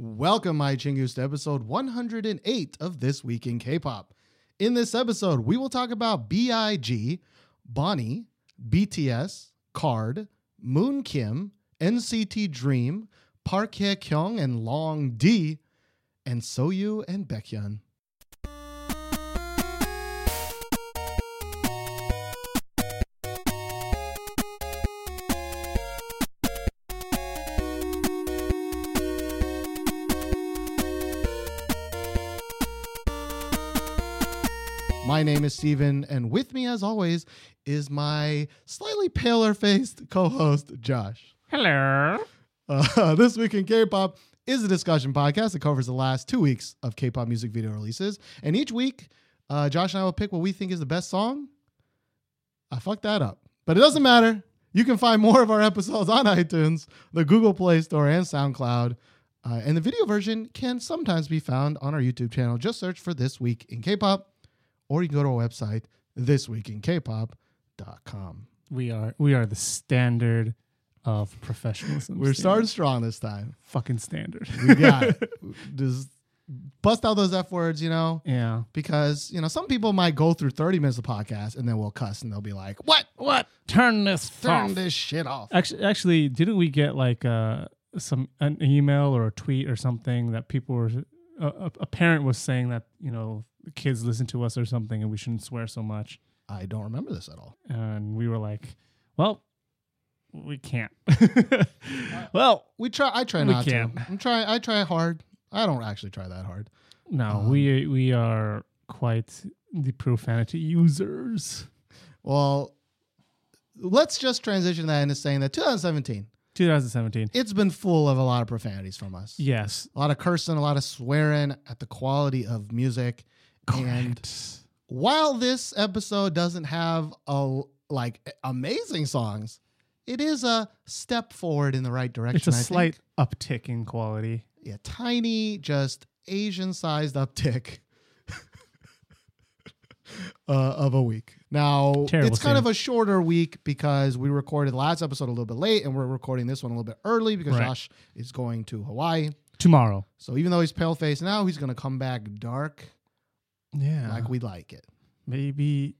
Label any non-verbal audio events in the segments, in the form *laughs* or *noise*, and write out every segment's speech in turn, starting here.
Welcome, my Chingus, to episode 108 of This Week in K-Pop. In this episode, we will talk about B.I.G., Bonnie, BTS, KARD, Moon Kim, NCT Dream, Park Hye Kyung and Long D, and Soyou and Baekhyun. My name is Steven, and with me, as always, is my slightly paler faced co host, Josh. Hello. Uh, *laughs* this Week in K pop is a discussion podcast that covers the last two weeks of K pop music video releases. And each week, uh, Josh and I will pick what we think is the best song. I fucked that up, but it doesn't matter. You can find more of our episodes on *laughs* iTunes, the Google Play Store, and SoundCloud. Uh, and the video version can sometimes be found on our YouTube channel. Just search for This Week in K pop or you can go to our website, thisweekinkpop.com. We are we are the standard of professionalism. We're starting strong this time. fucking standard. We got *laughs* it. Just bust out those F words, you know, yeah. because, you know, some people might go through 30 minutes of podcast and then we'll cuss and they'll be like, what? What? Turn this Turn off. this shit off. Actually, actually, didn't we get like uh, some an email or a tweet or something that people were uh, a, a parent was saying that you know kids listen to us or something and we shouldn't swear so much, I don't remember this at all. and we were like, well, we can't. *laughs* well, We try, I try not can't. to. I'm try, I try hard. I don't actually try that hard. no, Um, we we are quite the profanity users. Well, let's just transition that into saying that 2017, 2017. it's been full of a lot of profanities from us. Yes. a lot of cursing, a lot of swearing at the quality of music. And while this episode doesn't have a like amazing songs, it is a step forward in the right direction. It's a I think. slight uptick in quality. yeah, tiny, just Asian-sized uptick *laughs* uh, of a week. Now Terrible it's kind scene. of a shorter week because we recorded the last episode a little bit late, and we're recording this one a little bit early because Right. Josh is going to Hawaii. Tomorrow. So even though he's pale faced now, he's gonna come back dark Yeah. like we like it. maybe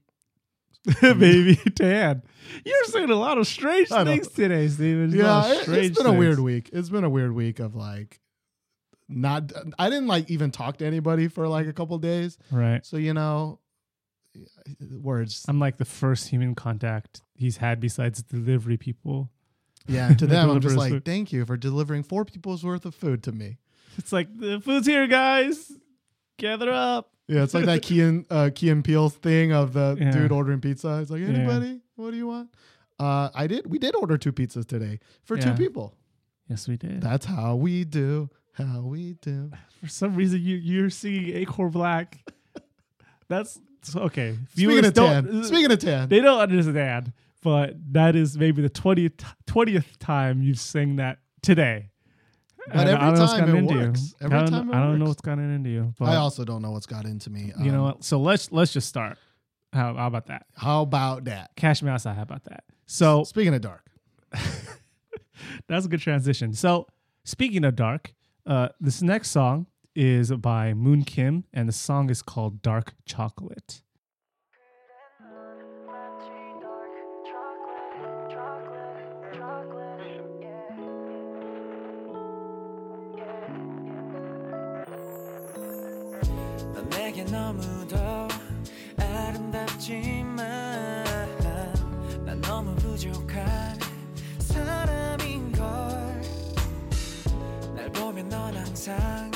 *laughs* *laughs* maybe tan. You're saying a lot of strange things today, Steven. Yeah, it, has been a weird week. It's been a weird week of like not. I didn't like even talk to anybody for like a couple days. Right. So you know, words. I'm like the first human contact he's had besides delivery people. Yeah, *laughs* to them, I'm just like, food. thank you for delivering four people's worth of food to me. It's like the food's here, guys. Gather up. Yeah, it's like that Key and uh, Key and Peele thing of the Yeah. dude ordering pizza. It's like, Yeah. anybody, what do you want? Uh, I did. We did order two pizzas today for two people. Yes, we did. That's how we do. How we do. *laughs* For some reason, you you're singing Acorn Black. *laughs* That's okay. Speaking of tan. Speaking of tan. they don't understand, but that is maybe the 20th, 20th time you've sang that today. But every I don't know what's time it works. Every I don't, time it I don't know what's gotten into you. But I also don't know what's got into me. you know Um, what? So let's let's just start. How, how about that? How about that? Cash me outside. How about that? So Speaking of dark, *laughs* that's a good transition. So speaking of dark, uh, this next song is by Moon Kim, and the song is called "Dark Chocolate." 넌 내게 너무도 아름답지만 난 너무 부족한 사람인걸. 날 보면 넌 항상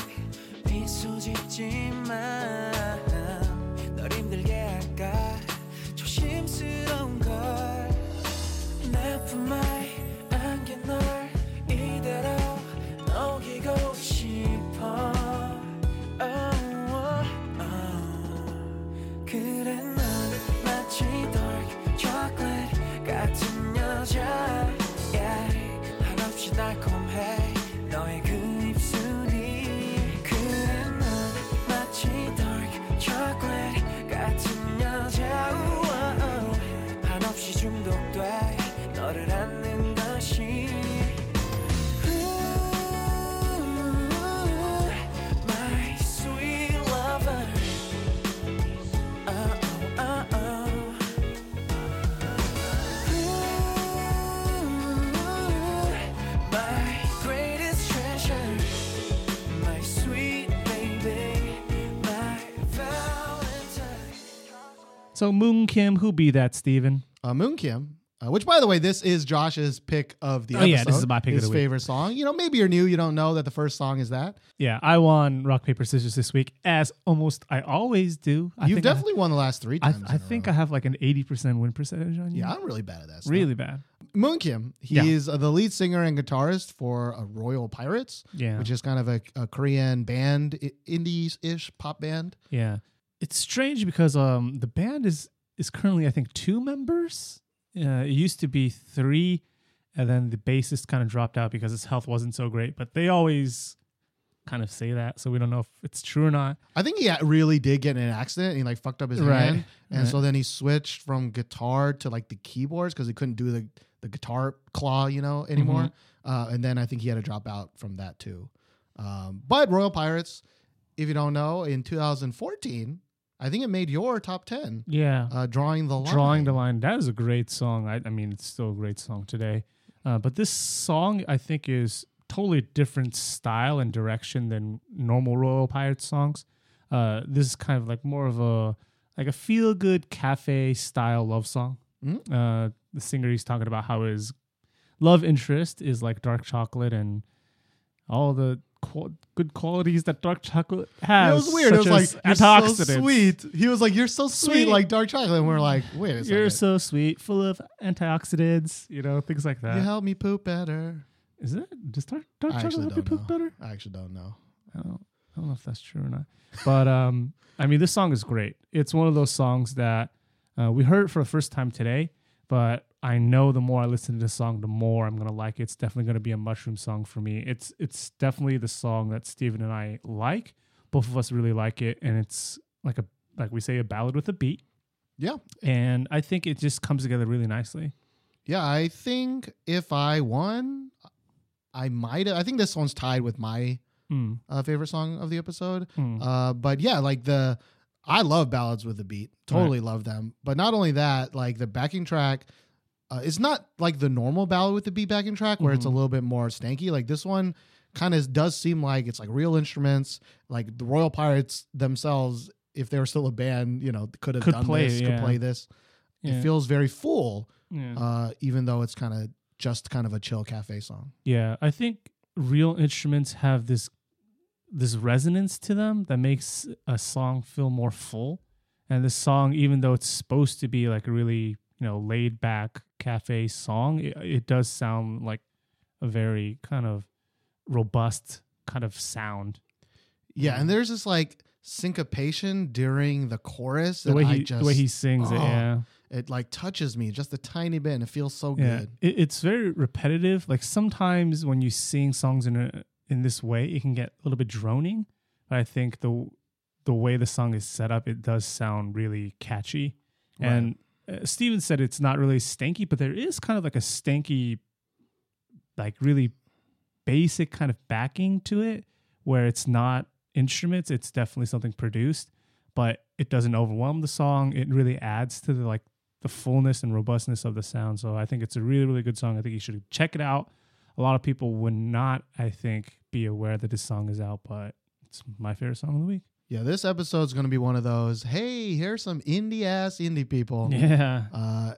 미소 짓지만 널 힘들게 할까? 조심스러운 걸내 품에 So Moon Kim, who be that, Steven? Uh, Moon Kim. Uh, which, by the way, this is Josh's pick of the Oh, episode. yeah, this is my pick of His the week. favorite song. You know, maybe you're new. You don't know that the first song is that. Yeah, I won rock paper scissors this week, as almost I always do. I You've think I- definitely won the last three I, times. I, think. I have like an eighty percent win percentage on you. Yeah, I'm really bad at that. Stuff. really bad. Moon Kim. Yeah. He's uh, the lead singer and guitarist for uh, Royal Pirates, Yeah, which is kind of a, a Korean band, i- indies-ish pop band. yeah. It's strange because um the band is is currently I think two members. Uh, it used to be three, and then the bassist kind of dropped out because his health wasn't so great. But they always kind of say that, so we don't know if it's true or not. I think he really did get in an accident. And he like fucked up his Right, hand, and right. so then he switched from guitar to like the keyboards because he couldn't do the the guitar claw, you know, anymore. Mm-hmm. Uh, and then I think he had to drop out from that too. Um, but Royal Pirates, if you don't know, in 2014, I think it made your top 10, Yeah, uh, drawing the line. Drawing the line. That is a great song. I, I mean, it's still a great song today. Uh, but this song, I think, is totally different style and direction than normal Royal Pirates songs. Uh, this is kind of like more of a like a feel good cafe style love song. Mhm. Uh, the singer he's talking about how his love interest is like dark chocolate and all the good qualities that dark chocolate has. It was weird. It was like you're so sweet. He was like, "You're so sweet, Sweet. like dark chocolate." And we're like, "Wait a You're second. so sweet, full of antioxidants, you know, things like that. you help me poop better." Is it? Does dark, dark I chocolate help you poop know. better? I actually don't know. I don't, I don't know if that's true or not. But um, I mean, this song is great. It's one of those songs that uh, we heard for the first time today, but I know the more I listen to this song, the more I'm gonna like it. It's definitely gonna be a mushroom song for me. It's it's definitely the song that Steven and I like. Both of us really like it, and it's like a like we say a ballad with a beat. Yeah, And I think it just comes together really nicely. yeah. I think if I won, I might. I think this one's tied with my Mm, uh, favorite song of the episode. mm. Uh, but yeah, like the I love ballads with a beat. Totally love them. But not only that, like the backing track, uh, it's not like the normal ballad with the beat backing track where it's a Mhm. little bit more stanky. Like this one kind of does seem like it's like real instruments. Like the Royal Pirates themselves, if they were still a band, you know, could have done play this, it, could play this. Yeah. It feels very full, yeah. uh, even though it's kind of just kind of a chill cafe song. Yeah, I think real instruments have this this resonance to them that makes a song feel more full. And this song, even though it's supposed to be like a really you know laid back cafe song, it, it does sound like a very kind of robust kind of sound. Yeah, and mm. there's this like syncopation during the chorus The that way I he just the way he sings it, oh, yeah. it like touches me just a tiny bit and it feels so Yeah, good. it, it's very repetitive. Like sometimes when you sing songs in a, in this way, it can get a little bit droning. But I think the the way the song is set up, it does sound really catchy. Right. And uh, Steven said it's not really stanky, but there is kind of like a stanky, like really basic kind of backing to it, where it's not instruments. It's definitely something produced, but it doesn't overwhelm the song. It really adds to the like the fullness and robustness of the sound. So I think it's a really, really good song. I think you should check it out. A lot of people would not, I think, be aware that this song is out, but it's my favorite song of the week. Yeah, this episode's gonna be one of those. Hey, here's some indie ass indie people. Yeah. Uh,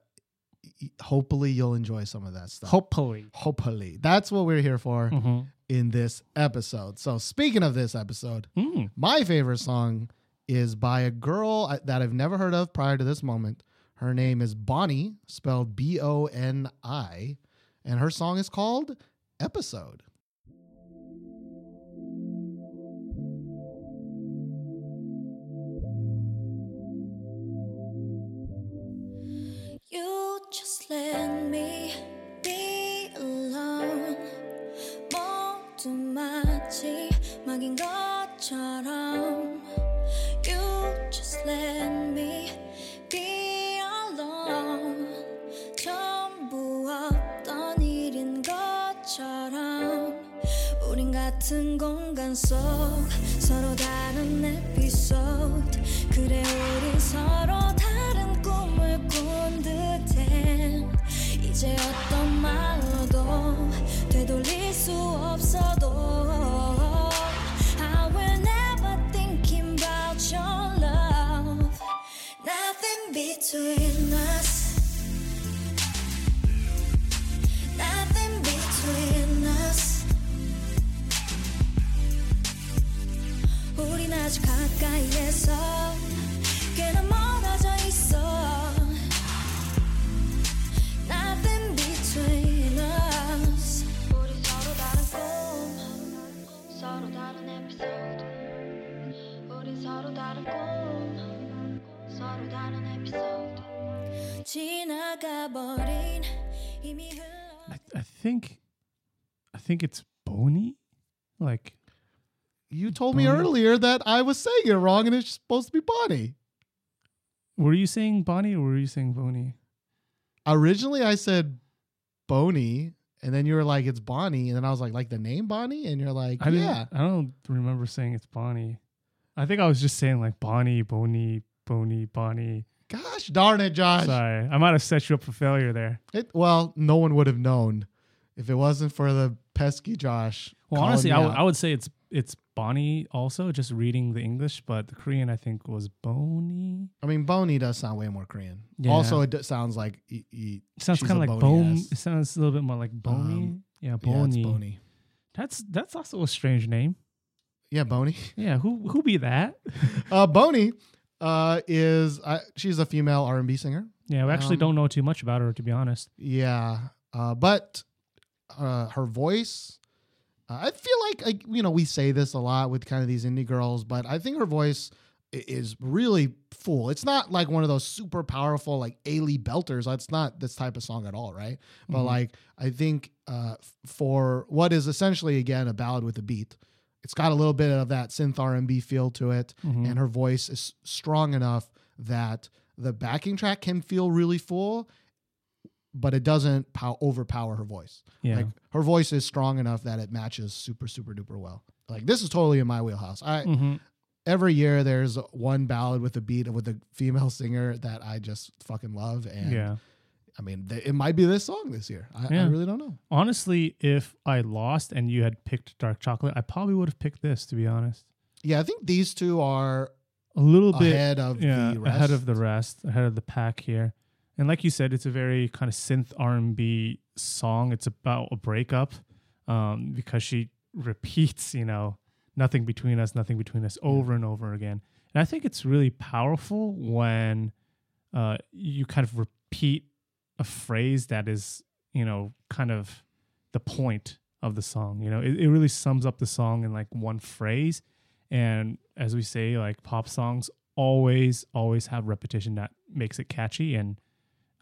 hopefully you'll enjoy some of that stuff. Hopefully. Hopefully, that's what we're here for Mm-hmm. in this episode. So, speaking of this episode, Mm. my favorite song is by a girl that I've never heard of prior to this moment. Her name is Bonnie, spelled B O N I, and her song is called Episode. You just let me be alone. 모두 마치 막인 것처럼. You just let me be alone. 전부 없던 일인 것처럼. 우린 같은 공간 속 서로 다른 에피소드 그래 우린 서로 think it's Boney. Like, You told me Bonnie? earlier that I was saying it wrong and it's supposed to be Bonnie. were you saying Bonnie or were you saying Boney? Originally, I said Boney, and then you were like, it's Bonnie. And then I was like, like the name Bonnie? And you're like, I yeah. I don't remember saying it's Bonnie. I think I was just saying like Bonnie, Boney, Boney, Bonnie. Gosh darn it, Josh. Sorry, I might have set you up for failure there. It, well, no one would have known if it wasn't for the pesky Josh. Well, honestly, I would- out. I would say it's it's Bonnie also, just reading the English, but the Korean I think was Boney. I mean, Boney does sound way more Korean. Yeah. Also, it d- sounds like e- e- It sounds kind of like bony bone. It sounds a little bit more like Boney. Um, yeah, yeah, Boney. it's Boney. That's that's also a strange name. Yeah, Boney. *laughs* Yeah, who who be that? *laughs* Uh, Boney uh, is uh, she's a female R and B singer. yeah, we actually Um, don't know too much about her to be honest. Yeah, uh, but uh, her voice. Uh, I feel like, like you know we say this a lot with kind of these indie girls, but I think her voice is really full. It's not like one of those super powerful like Ailee belters. That's not this type of song at all, right? But Mhm. like I think uh, for what is essentially again a ballad with a beat, it's got a little bit of that synth R and B feel to it, Mhm. and her voice is strong enough that the backing track can feel really full, but it doesn't pow- overpower her voice. yeah, Like her voice is strong enough that it matches super super duper well. Like this is totally in my wheelhouse. I Mhm. every year there's one ballad with a beat with a female singer that I just fucking love, and yeah. I mean th- it might be this song this year. I, I really don't know. Honestly, if I lost and you had picked Dark Chocolate, I probably would have picked this. To be honest, Yeah, I think these two are a little bit ahead of yeah, the rest. ahead of the rest, ahead of the pack here. And like you said, it's a very kind of synth R and B song. It's about a breakup, um, because she repeats, you know, nothing between us, nothing between us, over and over again. And I think it's really powerful when uh, you kind of repeat a phrase that is, you know, kind of the point of the song. You know, it, it really sums up the song in like one phrase. And as we say, like pop songs always, always have repetition that makes it catchy. And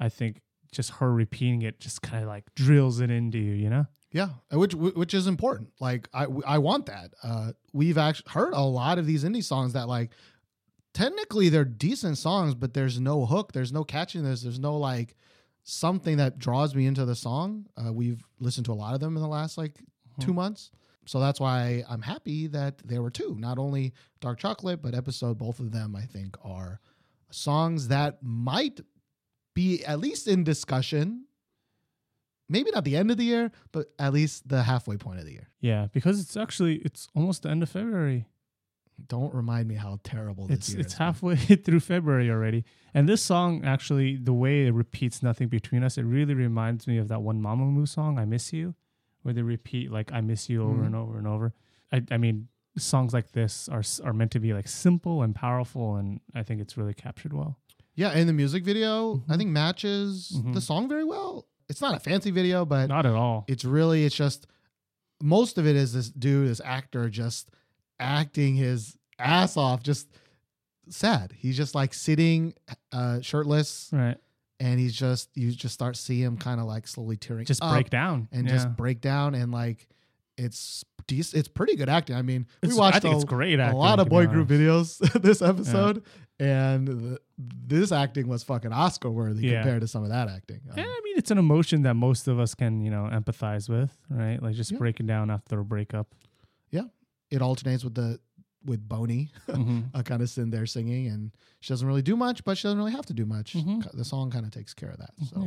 I think just her repeating it just kind of like drills it into you, you know? Yeah, which which is important. Like I I want that. Uh, we've actually heard a lot of these indie songs that like technically they're decent songs, but there's no hook, there's no catchiness, there's no like something that draws me into the song. Uh, we've listened to a lot of them in the last like two months, so that's why I'm happy that there were two. Not only Dark Chocolate, but episode. Both of them I think are songs that might be at least in discussion. Maybe not the end of the year, but at least the halfway point of the year. Yeah, because it's actually it's almost the end of February. Don't remind me how terrible this It's year it's been. halfway *laughs* through February already. And this song actually the way it repeats nothing between us, it really reminds me of that one Mamamoo song, I Miss You, where they repeat like I miss you over Mhm. and over and over. I I mean songs like this are are meant to be like simple and powerful and I think it's really captured well. Yeah, and the music video I Mhm. think matches Mhm. the song very well. It's not a fancy video, but Not at all. it's really it's just most of it is this dude, this actor just acting his ass off, just sad. He's just like sitting uh shirtless Right. and he's just you just start see him kind of like slowly tearing Just up break down. and yeah. just break down and like it's dec- it's pretty good acting. I mean, we It's- watched I think a, it's great a lot of boy group videos *laughs* this episode, and th- this acting was fucking Oscar worthy Yeah. compared to some of that acting. Um, Yeah, I mean it's an emotion that most of us can, you know, empathize with, right? Like just Yeah. breaking down after a breakup. Yeah, it alternates with the with Boney, *laughs* Mhm. uh, kind of sitting there singing, and she doesn't really do much, but she doesn't really have to do much. Mhm. The song kind of takes care of that. So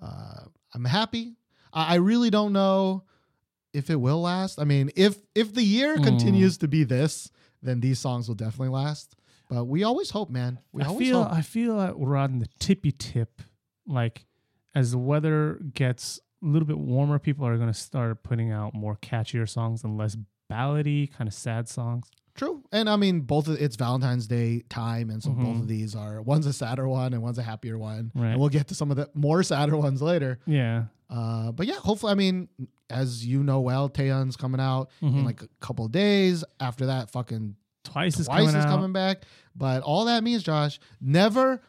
Yeah. uh, I'm happy. I, I really don't know if it will last. I mean, if if the year Mm. continues to be this, then these songs will definitely last. But we always hope, man. We I always feel hope. I feel like we're on the tippy tip. Like as the weather gets a little bit warmer, people are gonna start putting out more catchier songs and less ballady, kind of sad songs. True, and I mean both. Of, it's Valentine's Day time, and so both Mhm. of these are one's a sadder one and one's a happier one. Right. And we'll get to some of the more sadder ones later. Yeah. Uh, but yeah, hopefully, I mean, as you know well, Taeyeon's coming out in Mhm. like a couple of days. After that, fucking Twice is twice coming is coming back. But all that means, Josh, never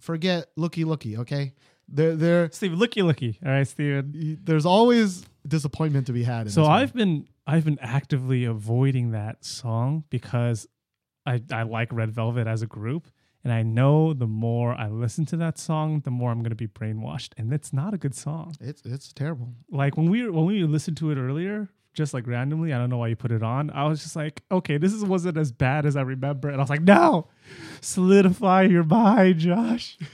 forget looky looky. Okay, there, there, Steven, looky looky. All right, Steven. there's always disappointment to be had. In So. I've been I've been actively avoiding that song because I I like Red Velvet as a group, and I know the more I listen to that song, the more I'm going to be brainwashed, and it's not a good song. it's it's terrible. Like when we when we listened to it earlier, just like randomly, I don't know why you put it on. I was just like, okay, this is, wasn't as bad as I remember, and I was like, no, solidify your mind, Josh. *laughs*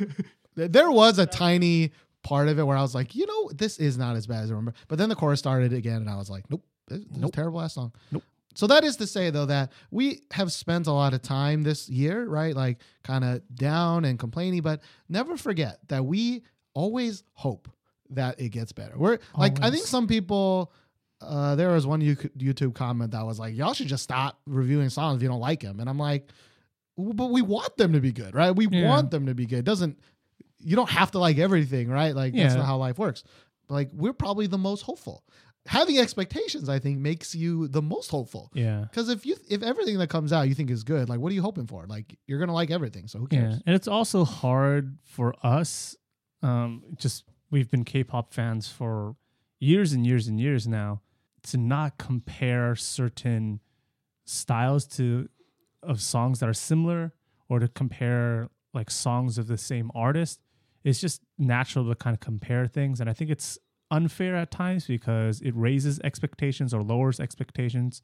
There was a tiny part of it where I was like, you know, this is not as bad as I remember. But then the chorus started again, and I was like, nope, this, this is a Nope. terrible ass song. Nope. So that is to say, though, that we have spent a lot of time this year, right? Like kind of down and complaining, but never forget that we always hope that it gets better. We're like, I think some people. Uh, there was one YouTube comment that was like, "Y'all should just stop reviewing songs if you don't like them," and I'm like, "But we want them to be good, right? We Yeah. want them to be good. It doesn't you don't have to like everything, right? Like that's not how life works. But Like we're probably the most hopeful. Having expectations, I think, makes you the most hopeful. Yeah. Because if you if everything that comes out you think is good, like what are you hoping for? Like you're gonna like everything, so who Yeah, cares? and it's also hard for us. Um, just we've been K-pop fans for years and years and years now to not compare certain styles to of songs that are similar or to compare like songs of the same artist. It's just natural to kind of compare things, and I think it's unfair at times because it raises expectations or lowers expectations.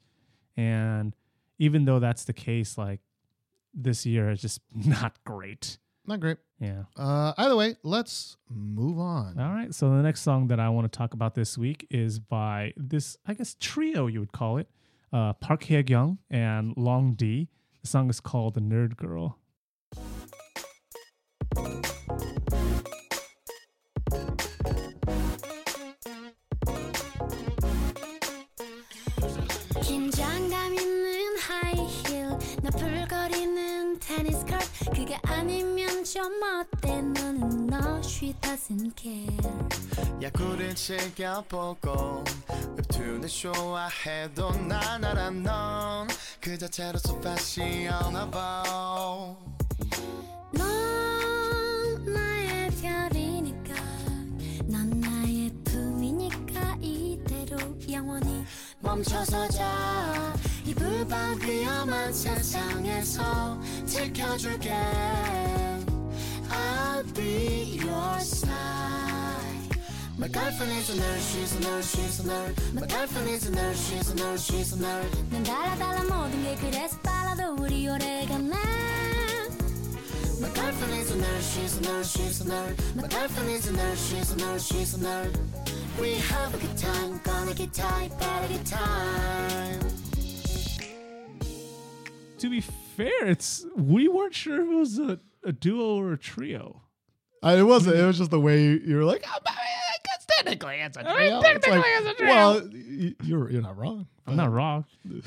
And even though that's the case, like this year is just *laughs* not great. Not great. Yeah. Uh, either way, let's move on. All right. So the next song that I want to talk about this week is by this, I guess, trio you would call it, uh, Park Hae Young and Long D. The song is called "The Nerd Girl." 그게 아니면 좀 어때? 너는 너 she doesn't care. 야구를 즐겨보고 웹툰을 좋아해도 난 알아 넌그 자체로서 패시어나봐 넌 나의 별이니까. 넌 나의 품이니까 이대로 영원히 멈춰서 자 이 불밤 위험한 세상에서 지켜줄게 I'll be your side My girlfriend is a nerd, she's a nerd, she's a nerd My girlfriend is a nerd, she's a nerd, she's a nerd 난 달라 달라 모든 게 그래서 빨라도 우리 오래가네 My girlfriend is a nerd, she's a nerd, she's a nerd. My girlfriend is a nerd, she's a nerd, she's a nerd. We have a good time, gonna get tight, better get time. To be fair, it's we weren't sure if it was a, a duo or a trio. Uh, it wasn't. It was just the way you were like, oh, I technically it's a trio. Technically it's a trio. Well, y- you're you're not wrong. I'm not wrong. *laughs*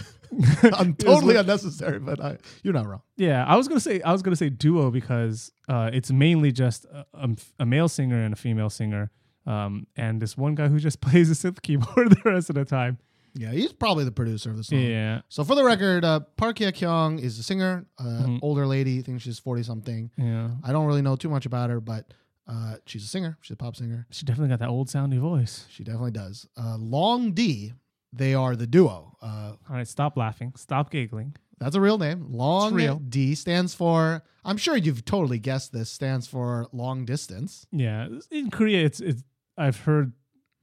I'm *laughs* totally unnecessary, but I, you're not wrong. Yeah, I was gonna say I was gonna say duo because uh, it's mainly just a, a, a male singer and a female singer, um, and this one guy who just *laughs* plays a synth keyboard the rest of the time. Yeah, he's probably the producer of the song. Yeah, So for the record, uh, Park Hye Kyung is a singer, uh, Mhm. older lady. I think she's forty something. yeah. I don't really know too much about her, but uh, she's a singer. She's a pop singer. She definitely got that old soundy voice. She definitely does. Uh, Long D, they are the duo. Uh, All right, stop laughing, stop giggling. that's a real name. Long real. D stands for. I'm sure you've totally guessed this. Stands for long distance. Yeah, in Korea, it's it's. I've heard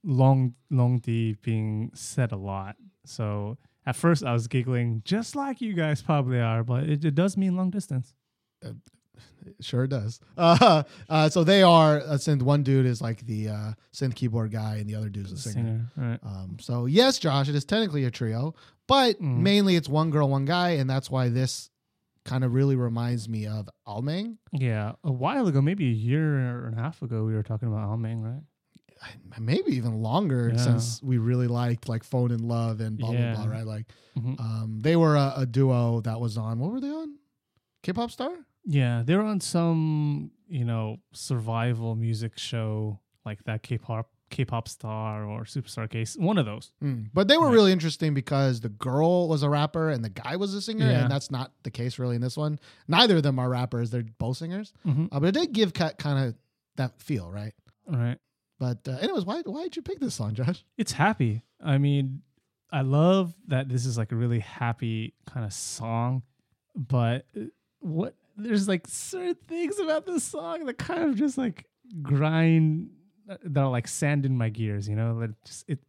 long long D being said a lot. So at first I was giggling, just like you guys probably are, but it, it does mean long distance. It sure does. *laughs* Uh, uh, so they are a synth. One dude is like the uh, synth keyboard guy, and the other dude's a singer. Singer, right? Um, so yes, Josh, it is technically a trio, but Mm. mainly it's one girl, one guy, and that's why this kind of really reminds me of Almang. Yeah, a while ago, maybe a year and a half ago, we were talking about Almang, right? Maybe even longer Yeah. since we really liked like Phone in Love and blah Yeah. blah blah, right? Like Mhm. um they were a, a duo that was on what were they on? K-pop star? Yeah, they were on some, you know, survival music show like that K-pop K-pop star or superstar case, one of those. Mm. But they were Right. really interesting because the girl was a rapper and the guy was a singer, Yeah. and that's not the case really in this one. Neither of them are rappers; they're both singers. Mm-hmm. Uh, but it did give kind of that feel, right? Right. But uh, anyways, why why did you pick this song, Josh? It's happy. I mean, I love that this is like a really happy kind of song, but uh, what there's like certain things about this song that kind of just like grind that are like sand in my gears, you know, that just it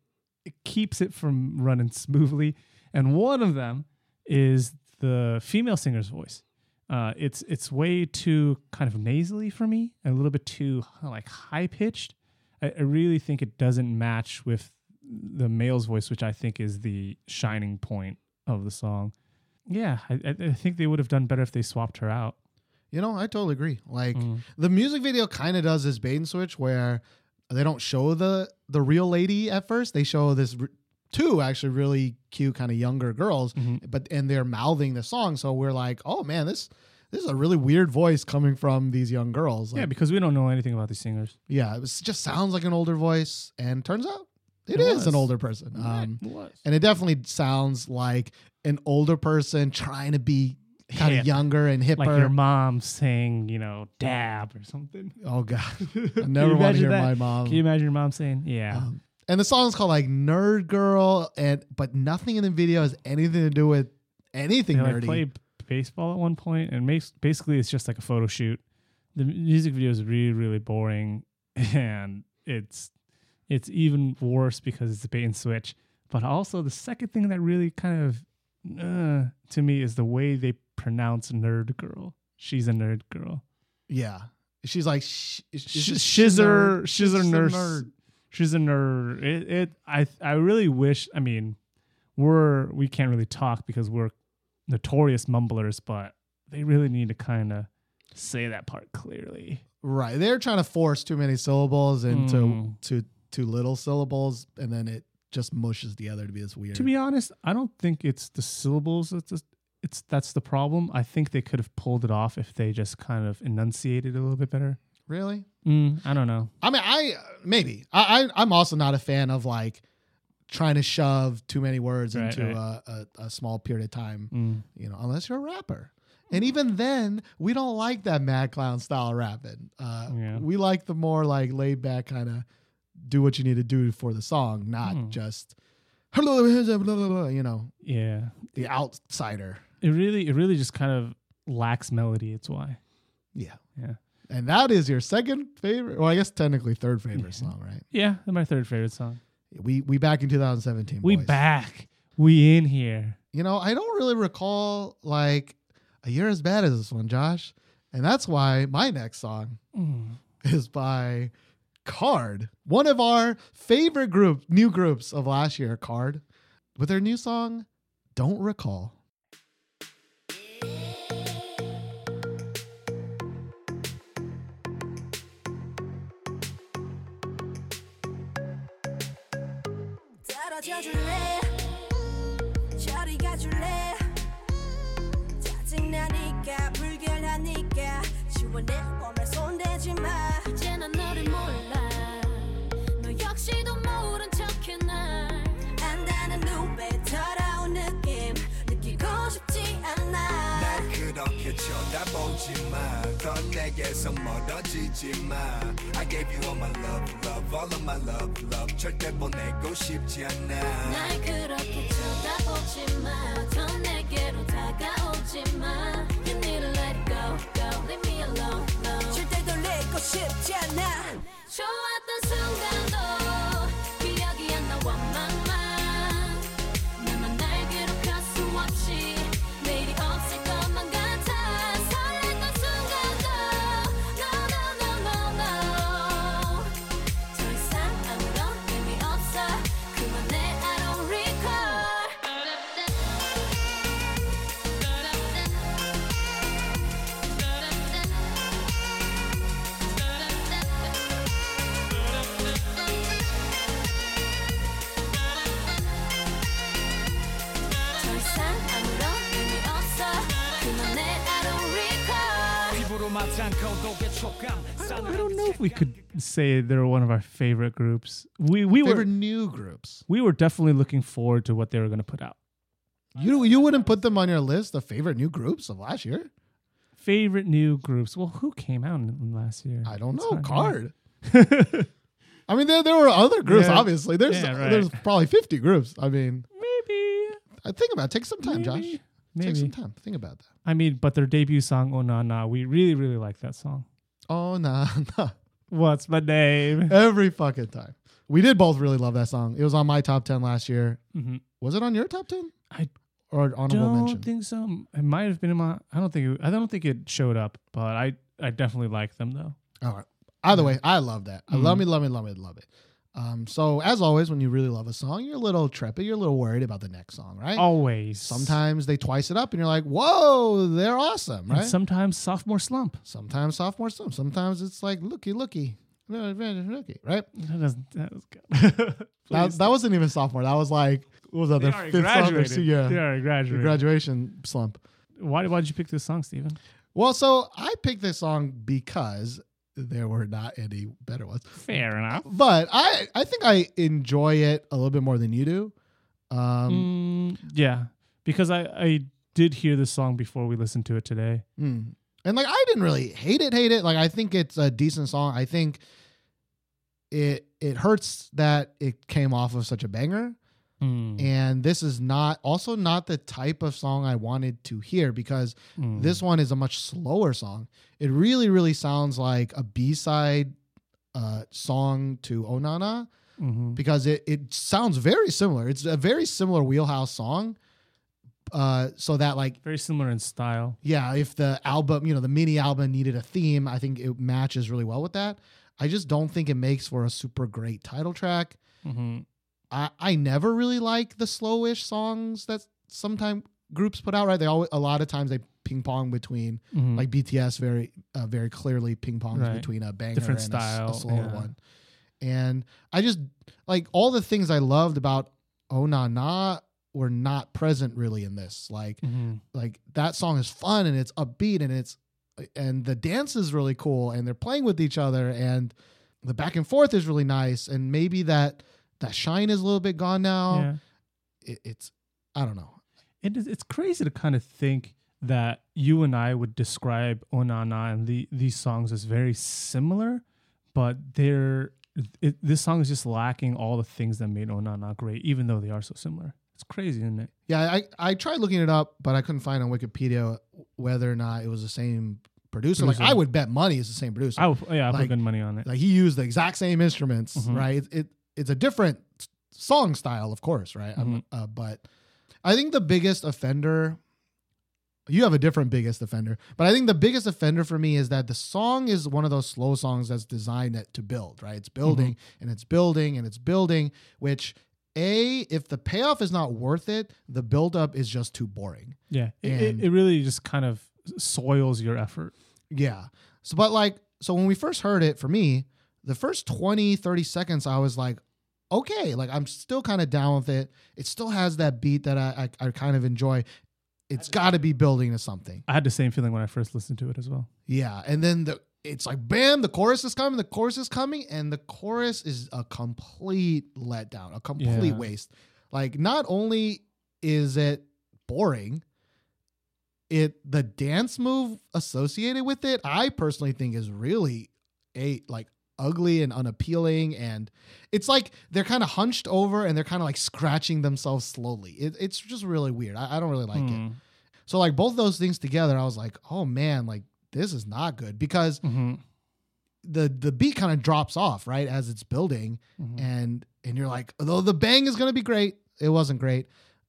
it keeps it from running smoothly. And one of them is the female singer's voice. Uh, it's it's way too kind of nasally for me, and a little bit too like high pitched. I, I really think it doesn't match with the male's voice, which I think is the shining point of the song. Yeah, I, I think they would have done better if they swapped her out. You know, I totally agree. Like Mm. the music video kind of does this bait and switch where they don't show the the real lady at first. They show this r- two actually really cute kind of younger girls, Mhm. but and they're mouthing the song. So we're like, oh man, this this is a really weird voice coming from these young girls. yeah, because we don't know anything about these singers. yeah, it was, just sounds like an older voice, and turns out It it is an older person. Um, It was. and it definitely sounds like an older person trying to be kind of younger and hipper. like your mom saying, you know, dab or something. oh god, *laughs* I never want to hear that? my mom. Can you imagine your mom saying, "Yeah, Um, and the song's called like Nerd Girl, and but nothing in the video has anything to do with anything they like nerdy. play b- baseball at one point, and makes basically it's just like a photo shoot. The music video is really really boring, *laughs* and it's it's even worse because it's a bait and switch. But also the second thing that really kind of uh, to me is the way they pronounce nerd girl. She's a nerd girl. yeah, she's like sh- sh- Sh- sh- Shizzer, Shizzer nurse. nerd. She's a nerd. It, it. I. I really wish. I mean, we're we can't really talk because we're notorious mumblers, but they really need to kind of say that part clearly. Right, they're trying to force too many syllables into Mm. to too little syllables, and then it just mushes together to be this weird. To be honest, I don't think it's the syllables that's the, it's that's the problem. I think they could have pulled it off if they just kind of enunciated a little bit better. really, Mm, I don't know. I mean, I maybe I, I I'm also not a fan of like trying to shove too many words Right, into right. A, a, a small period of time. Mm. you know, unless you're a rapper. And even then, we don't like that Mad Clown style rapping. Uh, Yeah. We like the more like laid back kind of do what you need to do for the song, not Hmm. just *laughs* you know Yeah, the outsider. it really it really just kind of lacks melody. It's why. Yeah, Yeah. and that is your second favorite. Well, I guess technically third favorite Yeah. song, right? Yeah, my third favorite song. We we back in 2017. We boys. back. We in here. You know, I don't really recall like a year as bad as this one, Josh, and that's why my next song Mm. is by KARD, one of our favorite group, new groups of last year. KARD, with their new song, "Don't Recall." 지원해 보면 손대지 마 이제 난 너를 몰라 너 역시도 모른 척해 날 안다는 눈빛 더러운 느낌 느끼고 싶지 않아 날 그렇게 쳐다보지 마. 더 내게서 멀어지지 마. I gave you all my love, love, all of my love, love. 절대 보내고 싶지 않아. 날 그렇게 쳐다보지 마. 더 내게로 다가오지 마. 싶지 않아. 좋았던 순간 I don't know if we could say they're one of our favorite groups. We we Favorite were new groups. we were definitely looking forward to what they were going to put out. You you wouldn't put them on your list of favorite new groups of last year? Favorite new groups. Well, who came out in last year? I don't It's know. KARD. *laughs* I mean, there there were other groups. Yeah. Obviously, there's Yeah, right. there's probably 50 groups. I mean, Maybe. I think about it. Take some time, Josh. Maybe. Take some time. Think about that. I mean, but their debut song, Oh Na Na, we really, really like that song. Oh nah, *laughs* nah. What's my name? Every fucking time. We did both really love that song. It was on my top 10 last year. hmm Was it on your top 10? I or honorable don't mention? think so. It might have been in my. I don't think. It, I don't think it showed up, but I. I definitely like them though. All right. Either way, I love that. I love Mhm. me, love me, love me, love it. Um, so as always, when you really love a song, you're a little trepid, you're a little worried about the next song, right? Always. Sometimes they twice it up, and you're like, "Whoa, they're awesome!" And Right? sometimes sophomore slump. sometimes sophomore slump. Sometimes it's like, "Looky, looky, looky," right? That doesn't. That was good. *laughs* that, that wasn't even sophomore. That was like, what was that? They The fifth song or graduated. so- yeah, They already the graduated. graduation slump. Why? Why did you pick this song, Steven? Well, so I picked this song because there were not any better ones. Fair enough. But I, I think I enjoy it a little bit more than you do. Um, Mm, yeah, because I I did hear this song before we listened to it today. mm. And like I didn't really hate it, hate it. Like I think it's a decent song. I think it it hurts that it came off of such a banger. Mm, And this is not also not the type of song I wanted to hear because mm. this one is a much slower song. It really, really sounds like a B side uh, song to Onana Mhm. because it, it sounds very similar. It's a very similar wheelhouse song. Uh, so that like very similar in style. yeah, if the album, you know, the mini album needed a theme, I think it matches really well with that. I just don't think it makes for a super great title track. hmm I, I never really like the slowish songs that sometimes groups put out. Right, they always a lot of times they ping pong between hmm like BTS very uh, very clearly ping pongs Right. between a banger Different and a s- a, style, slower yeah. one. And I just like all the things I loved about Oh Na Na were not present really in this. Like hmm like that song is fun and it's upbeat and it's and the dance is really cool and they're playing with each other and the back and forth is really nice and maybe that that shine is a little bit gone now. Yeah. It, it's I don't know. It is, it's crazy to kind of think that you and I would describe Onana and the, these songs as very similar, but they're it, this song is just lacking all the things that made Onana great, even though they are so similar. It's crazy, isn't it? Yeah, I, I tried looking it up, but I couldn't find on Wikipedia whether or not it was the same producer. Like I would bet money it's the same producer. I would, yeah, I Like- put good money on it. like he used the exact same instruments, Mhm. right? It, it it's a different song style, of course, right? Mhm. uh, but I think the biggest offender. You have a different biggest offender, but I think the biggest offender for me is that the song is one of those slow songs that's designed to build, right? It's building and it's building and it's building, which a if the payoff is not worth it, the buildup is just too boring. yeah, it, it, it really just kind of soils your effort. Yeah. So, but like, so when we first heard it for me, the first 20, 30 seconds, I was like, okay, like I'm still kind of down with it. It still has that beat that I, I, I kind of enjoy. It's got to be building to something. I had the same feeling when I first listened to it as well. Yeah. And then the, it's like, bam, the chorus is coming, the chorus is coming, and the chorus is a complete letdown, a complete Yeah. waste. Like, not only is it boring, it the dance move associated with it, I personally think is really a like ugly and unappealing and it's like they're kind of hunched over and they're kind of like scratching themselves slowly. It, it's just really weird. I, I don't really like it. Hmm. So like both those things together, I was like, oh man, like this is not good because Mhm. the the beat kind of drops off right as it's building, Mhm. and and you're like, though the bang is gonna be great, it wasn't great.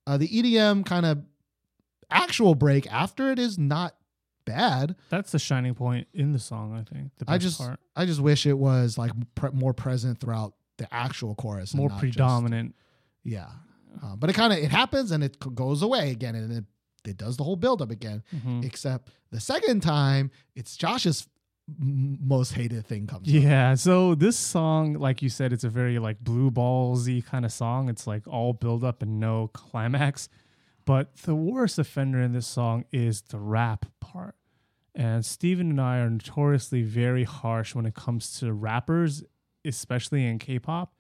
Uh, the EDM kind of actual break after it is not bad. That's the shining point in the song. I think the best I just part. I just wish it was like pre- more present throughout the actual chorus, more not just- predominant. yeah, uh, but it kind of it happens and it goes away again, and it it does the whole build up again. Mhm. Except the second time, it's Josh's most hated thing comes. up. Yeah, so this song, like you said, it's a very like blue ballsy kind of song. It's like all build up and no climax. But the worst offender in this song is the rap part. And Steven and I are notoriously very harsh when it comes to rappers, especially in K-pop,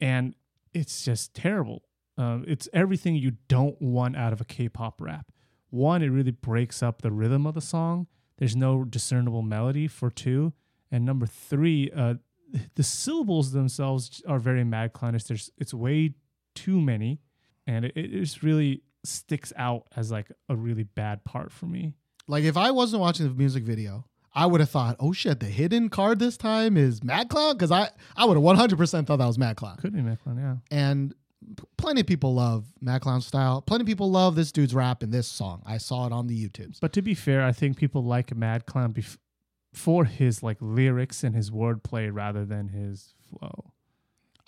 and it's just terrible. Um, it's everything you don't want out of a K-pop rap. One, it really breaks up the rhythm of the song. There's no discernible melody for two, and number three, uh, *laughs* the syllables themselves are very mad clownish. There's it's way too many, and it, it just really sticks out as like a really bad part for me. Like if I wasn't watching the music video, I would have thought, "Oh shit, the hidden card this time is Mad Clown," because I I would have one hundred percent thought that was Mad Clown. Could be mad clown, yeah. And p- plenty of people love Mad Clown style. Plenty of people love this dude's rap in this song. I saw it on the YouTubes. But to be fair, I think people like Mad Clown bef- for his like lyrics and his wordplay rather than his flow.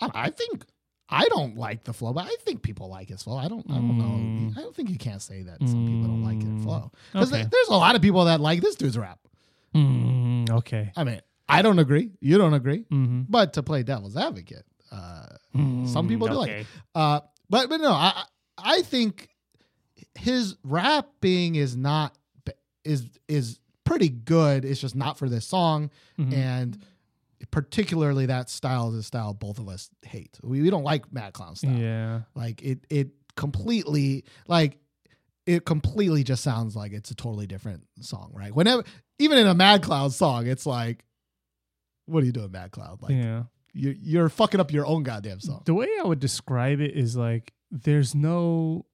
I, I think I don't like the flow, but I think people like his flow. I don't. I don't Mm. know. I don't think you can't say that some people don't like Mm. his flow because Okay. there's a lot of people that like this dude's rap. Mm, okay. I mean, I don't agree. You don't agree. Mm-hmm. But to play devil's advocate, uh, some people do like it. Uh, but but no, I I think his rapping is not is is pretty good. It's just not for this song, Mhm. and particularly that style is a style both of us hate. We, we don't like Mad Clown style. Yeah. Like it it completely like it completely just sounds like it's a totally different song, right? Whenever even in a Mad Clown song, it's like, what are you doing, Mad Clown? Like yeah. you you're fucking up your own goddamn song. The way I would describe it is like there's no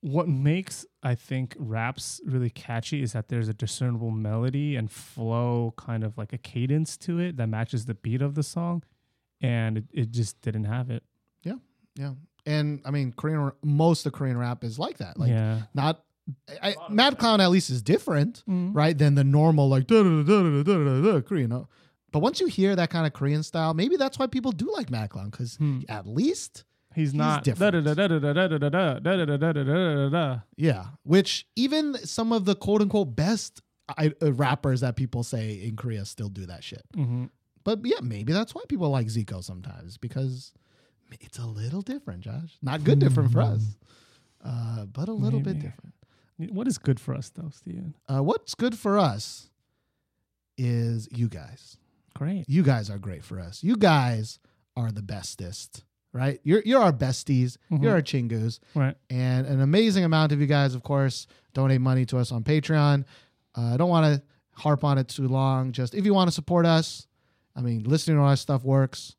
what makes I think raps really catchy is that there's a discernible melody and flow, kind of like a cadence to it that matches the beat of the song, and it, it just didn't have it. Yeah. Yeah, and I mean, Korean most of Korean rap is like that. Like yeah, not I, Mad Clown at least is different, Mhm. right? Than the normal like da da da da da da Korean. But once you hear that kind of Korean style, maybe that's why people do like Mad Clown because Hmm. at least He's not. Yeah, which even some of the quote unquote best rappers that people say in Korea still do that shit. But yeah, maybe that's why people like Zico sometimes because it's a little different, Josh. Not good different for us, uh, but a little maybe. bit different. What is good for us, though, Steven? Uh, what's good for us is you guys. Great. You guys are great for us. You guys are the bestest right? You're you're our besties. Mhm. You're our chingus. Right. and an amazing amount of you guys, of course, donate money to us on Patreon. Uh, I don't want to harp on it too long. Just if you want to support us, I mean, listening to our stuff works.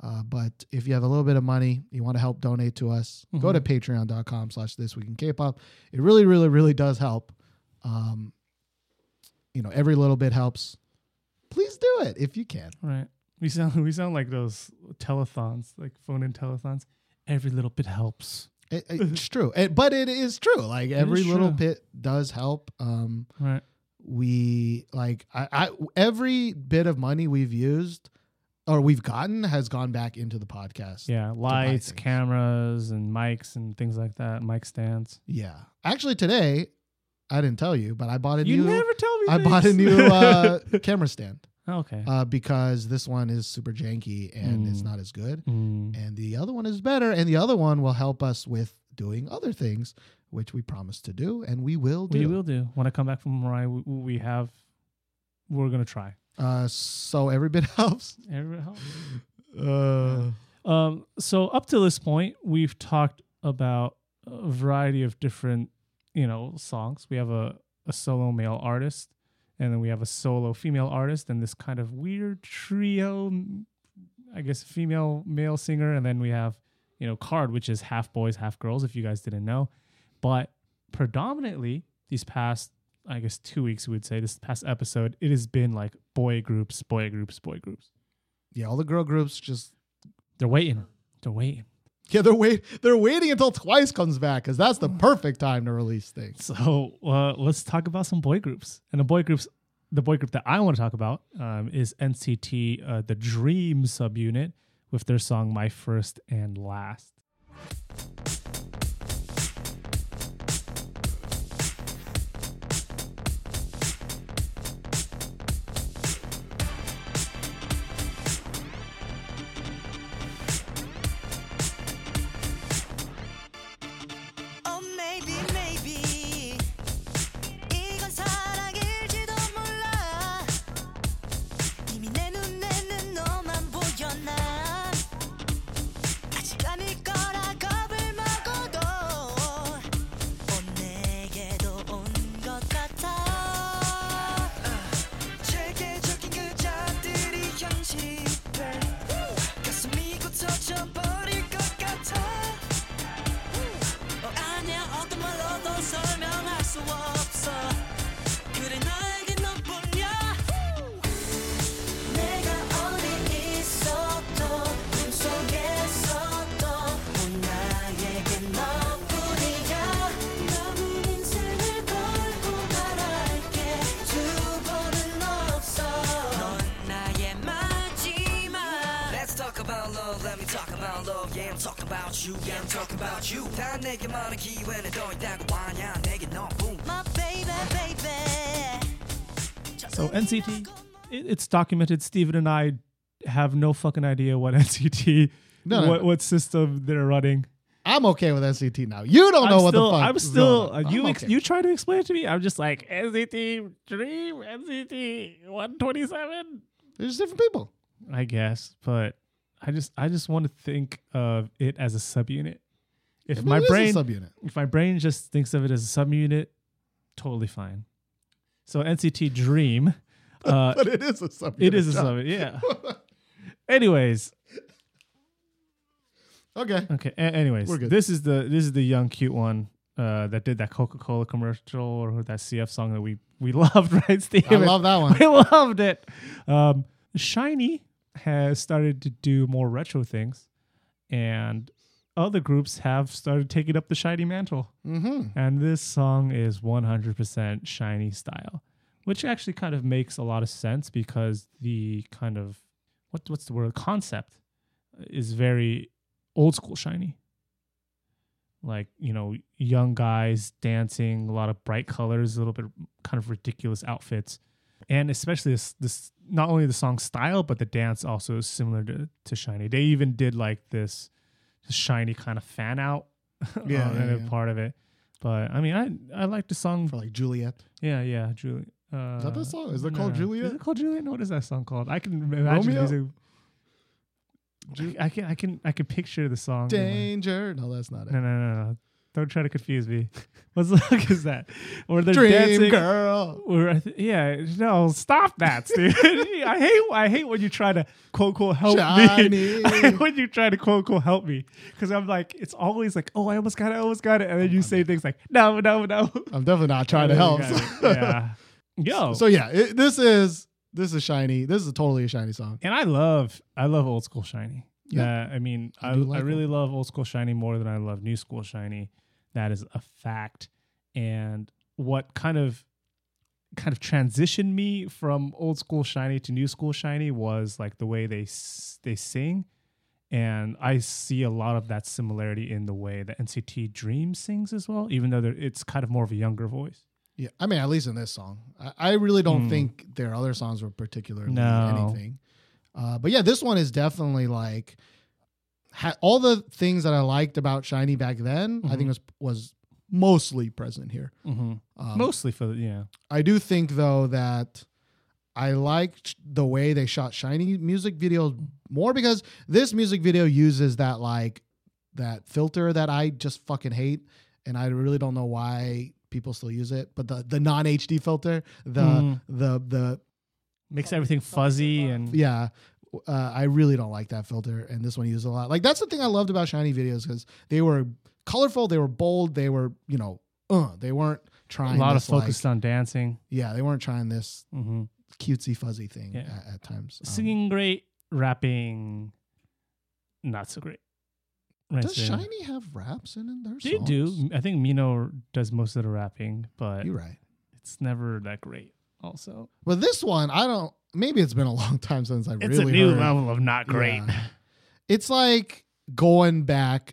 Uh, but if you have a little bit of money, you want to help donate to us, go to patreon.com slash this week in K-pop. It really, really, really does help. Um, you know, every little bit helps. Please do it if you can. Right. We sound *laughs* we sound like those telethons, like phone in telethons. Every little bit helps. It- *laughs* it's true. It- but it is true. Like every little true. bit does help. Um, Right. we like I, I every bit of money we've used or we've gotten has gone back into the podcast. Yeah. Lights, cameras, and mics and things like that. Mic stands. Yeah. Actually today, I didn't tell you, but I bought a You new You never tell me. I bought a new *laughs* uh, camera stand okay. uh, because this one is super janky and it's Mm. not as good. Mm. And the other one is better. And the other one will help us with doing other things, which we promised to do and we will do. We will do. When I come back from Mariah, we, we have. We're gonna try. Uh, so every bit *laughs* helps. Everybody help. Uh, Um, so up to this point, we've talked about a variety of different, you know, songs. We have a, a solo male artist, and then we have a solo female artist, and this kind of weird trio, i guess, female male singer, and then we have, you know, KARD, which is half boys, half girls. If you guys didn't know, but predominantly these past, I guess, two weeks, we would say this past episode, it has been like boy groups, boy groups, boy groups. yeah, all the girl groups just They're waiting. They're waiting. Yeah, they're wait they're waiting until Twice comes back because that's the perfect time to release things. So uh, let's talk about some boy groups. And the boy groups, the boy group that I want to talk about um, is NCT, uh, the Dream subunit, with their song "My First and Last." about you yeah I'm talking about you 다 내게 말할 기회는 더 있다고 하냐 내게 너무 My baby baby So NCT, it, it's documented. Steven and I have no fucking idea what *laughs* NCT, No, no, what, no. what system they're running. I'm okay with NCT now. You don't know I'm what still, the fuck. I'm is still. going on. uh, you I'm ex- okay. you try to explain it to me. I'm just like NCT Dream, NCT 127. There's different people. I guess, but I just I just want to think of it as a subunit. If I mean, my it is a brain subunit. if my brain just thinks of it as a subunit, totally fine. So NCT Dream, *laughs* uh, but it is a subunit. it is a subunit. Yeah. *laughs* Anyways, Okay. okay. A- anyways, this is the this is the young cute one uh, that did that Coca Cola commercial or that CF song that we we *laughs* loved, right, Steve? I love that one. We loved it. Um, SHINee has started to do more retro things, and other groups have started taking up the SHINee mantle. Mm-hmm. And this song is 100% SHINee style, which actually kind of makes a lot of sense because the kind of what what's the word concept is very old school SHINee. Like you know, young guys dancing, a lot of bright colors, a little bit kind of ridiculous outfits, and especially this this not only the song style but the dance also is similar to to SHINee. They even did like this SHINee kind of fan out, *laughs* Yeah, yeah, yeah. part of it. But I mean, I I like the song. For like Juliet. Yeah, yeah, juliet Uh, Is that the song? Is it called Juliet? Is it called Juliet? No, what is that song called? I can imagine Romeo? using. I can I can I can picture the song. Danger. No, that's not it. No, no, no, no. Don't try to confuse me. *laughs* What song is that? Or they're Dream dancing. girl. Or th- yeah, no, stop that, *laughs* dude. I hate I hate when you try to quote quote help SHINee. *laughs* me. When you try to quote quote help me because I'm like it's always like oh I almost got it, I almost got it, and then oh, you say things like no no no. I'm definitely not trying to help. yeah. Yo. So yeah, it, this is this is SHINee. This is a totally a SHINee song. and I love I love old school SHINee. Yeah. Yeah, I mean I I, do I like really love old school SHINee more than I love new school SHINee. That is a fact. And what kind of kind of transitioned me from old school SHINee to new school SHINee was like the way they they sing. And I see a lot of that similarity in the way that NCT Dream sings as well, even though it's kind of more of a younger voice. Yeah, I mean, at least in this song, I, I really don't Mm. think their other songs were particularly No. anything. Uh, but yeah, this one is definitely like ha- all the things that I liked about SHINee back then. I Mhm. think was was mostly present here. Mm-hmm. Um, Mostly for the, yeah. I do think though that I liked the way they shot SHINee music videos more because this music video uses that like that filter that I just fucking hate, and I really don't know why people still use it. But the the non HD filter, the Mhm. the the Makes everything fuzzy and yeah. Uh, I really don't like that filter, and this one uses a lot. Like that's the thing I loved about SHINee videos because they were colorful, they were bold, they were you know, uh, they weren't trying a lot of focused like- on dancing. yeah, they weren't trying this Mm-hmm. cutesy fuzzy thing Yeah. at, at times. Um, Singing great, rapping not so great. Right, does SHINee have raps in, in their They songs? do. I think Minho does most of the rapping, but You're right. it's never that great. Also, But this one, I don't. Maybe it's been a *laughs* long time since I it's really a new heard. level of not great. Yeah. *laughs* It's like going back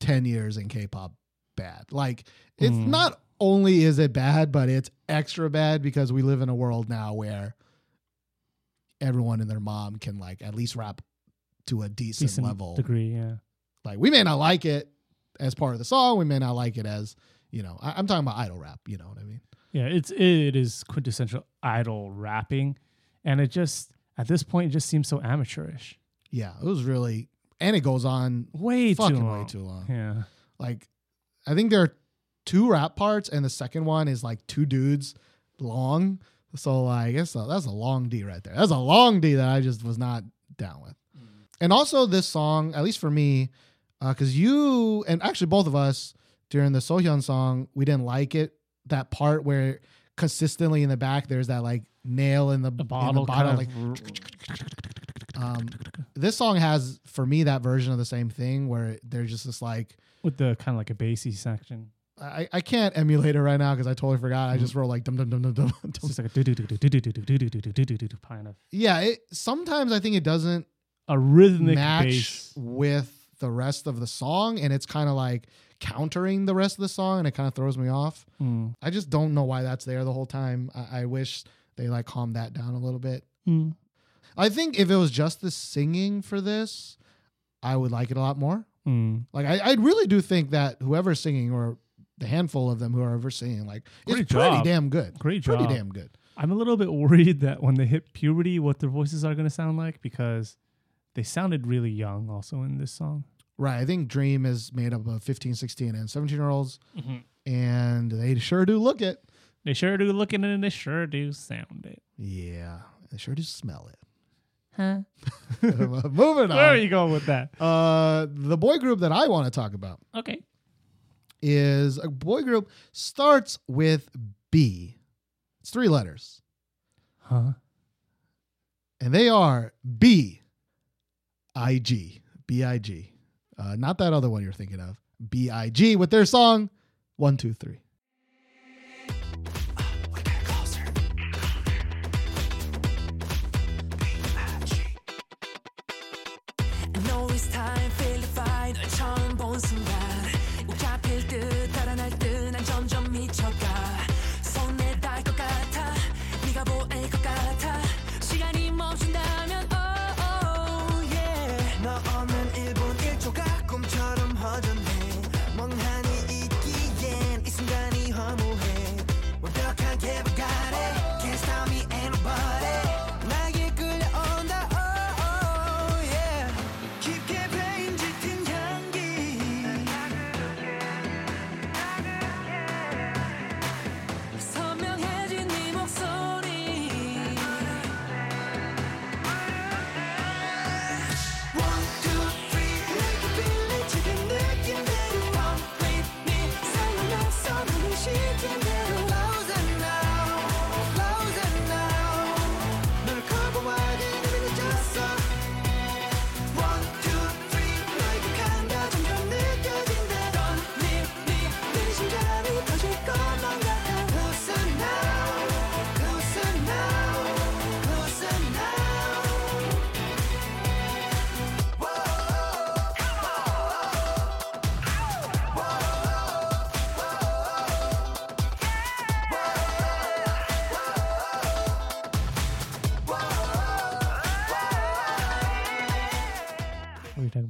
ten years in K-pop bad. Like it's Mm. not only is it bad, but it's extra bad because we live in a world now where everyone and their mom can like at least rap to a decent, Decent level. degree. Yeah. Like we may not like it as part of the song, we may not like it as you know. I, I'm talking about idol rap. You know what I mean? Yeah, it's it is quintessential idol rapping, and it just at this point it just seems so amateurish. Yeah, it was really, and it goes on Way fucking too way long. too long. Yeah, Like, I think there are two rap parts, and the second one is like two dudes long. So like, I guess uh, that's a long D right there. That's a long D that I just was not down with. And also this song, at least for me, because you and actually both of us during the Sohyun song, we didn't like it. That part where consistently in the back there's that like nail in the, the in bottle, the bottle, like um, this song has for me that version of the same thing where there's just this like with the kind of like a bassy section. I, I can't emulate it right now because I totally forgot. I just wrote like dum dum dum dum dum. It's just like a do do do do do do do do do do do do do kind of Yeah, it sometimes I think it doesn't a rhythmic match bass. with the rest of the song and it's kind of like countering the rest of the song and it kind of throws me off. Mm. I just don't know why that's there the whole time. I, I wish they like calmed that down a little bit. Mm. I think if it was just the singing for this, I would like it a lot more. Mm. Like I, I really do think that whoever's singing or the handful of them who are ever singing, like it's Great pretty damn good. Great Pretty job. damn good. I'm a little bit worried that when they hit puberty, what their voices are going to sound like because they sounded really young also in this song. Right. I think Dream is made up of 15, 16, and 17 year olds. And they sure do look it. They sure do look it and they sure do sound it. Yeah. They sure do smell it. Huh? *laughs* Moving on. Where are you going with that? Uh, the boy group that I want to talk about Okay. is a boy group starts with B. It's three letters. Huh? And they are B I G. B I G. Uh, not that other one you're thinking of, B.I.G., with their song One, Two, Three. time, feel fine, a charm, bones, and.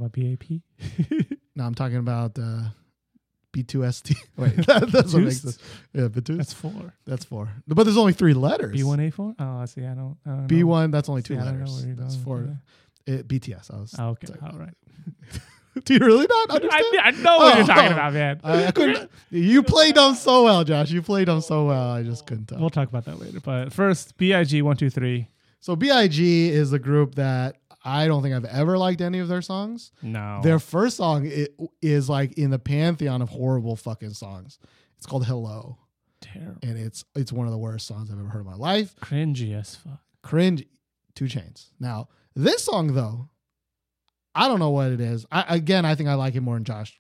About BAP? *laughs* No, I'm talking about uh, B2ST. *laughs* Wait, that, that's what makes this. Yeah, B2. That's four. that's four. But there's only three letters. B1A4? Oh, I see. I don't, I don't know. B1, that's only two See, know letters. That's four. It, BTS. I was. Oh, okay. All right. *laughs* Do you really not understand? I, I know what Oh, you're talking oh. about, man. I, I couldn't. You played them so well, Josh. You played them so well. I just couldn't tell. We'll talk about that later. But first, BIG one two three. So Big is a group that I don't think I've ever liked any of their songs. No. Their first song is like in the pantheon of horrible fucking songs. It's called Hello, terrible. and it's it's one of the worst songs I've ever heard in my life. Cringy as fuck. Cringe, two chains. Now this song though, I don't know what it is. I, again, I think I like it more than Josh.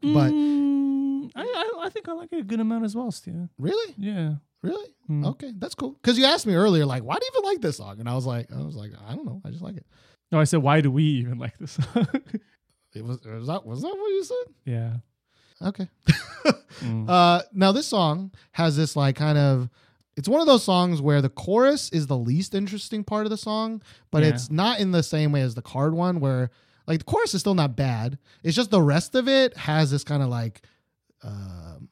But Mm, I, I I think I like it a good amount as well, Steven. really, Yeah. really, Mm. okay, that's cool. Because you asked me earlier, like, why do you even like this song? And I was like, I was like, I don't know, I just like it. No, I said, why do we even like this song? It was was that was that what you said? yeah. Okay. *laughs* Mm. Uh, now this song has this like kind of. It's one of those songs where the chorus is the least interesting part of the song, but Yeah. it's not in the same way as the KARD one, where like the chorus is still not bad. It's just the rest of it has this kind of like um,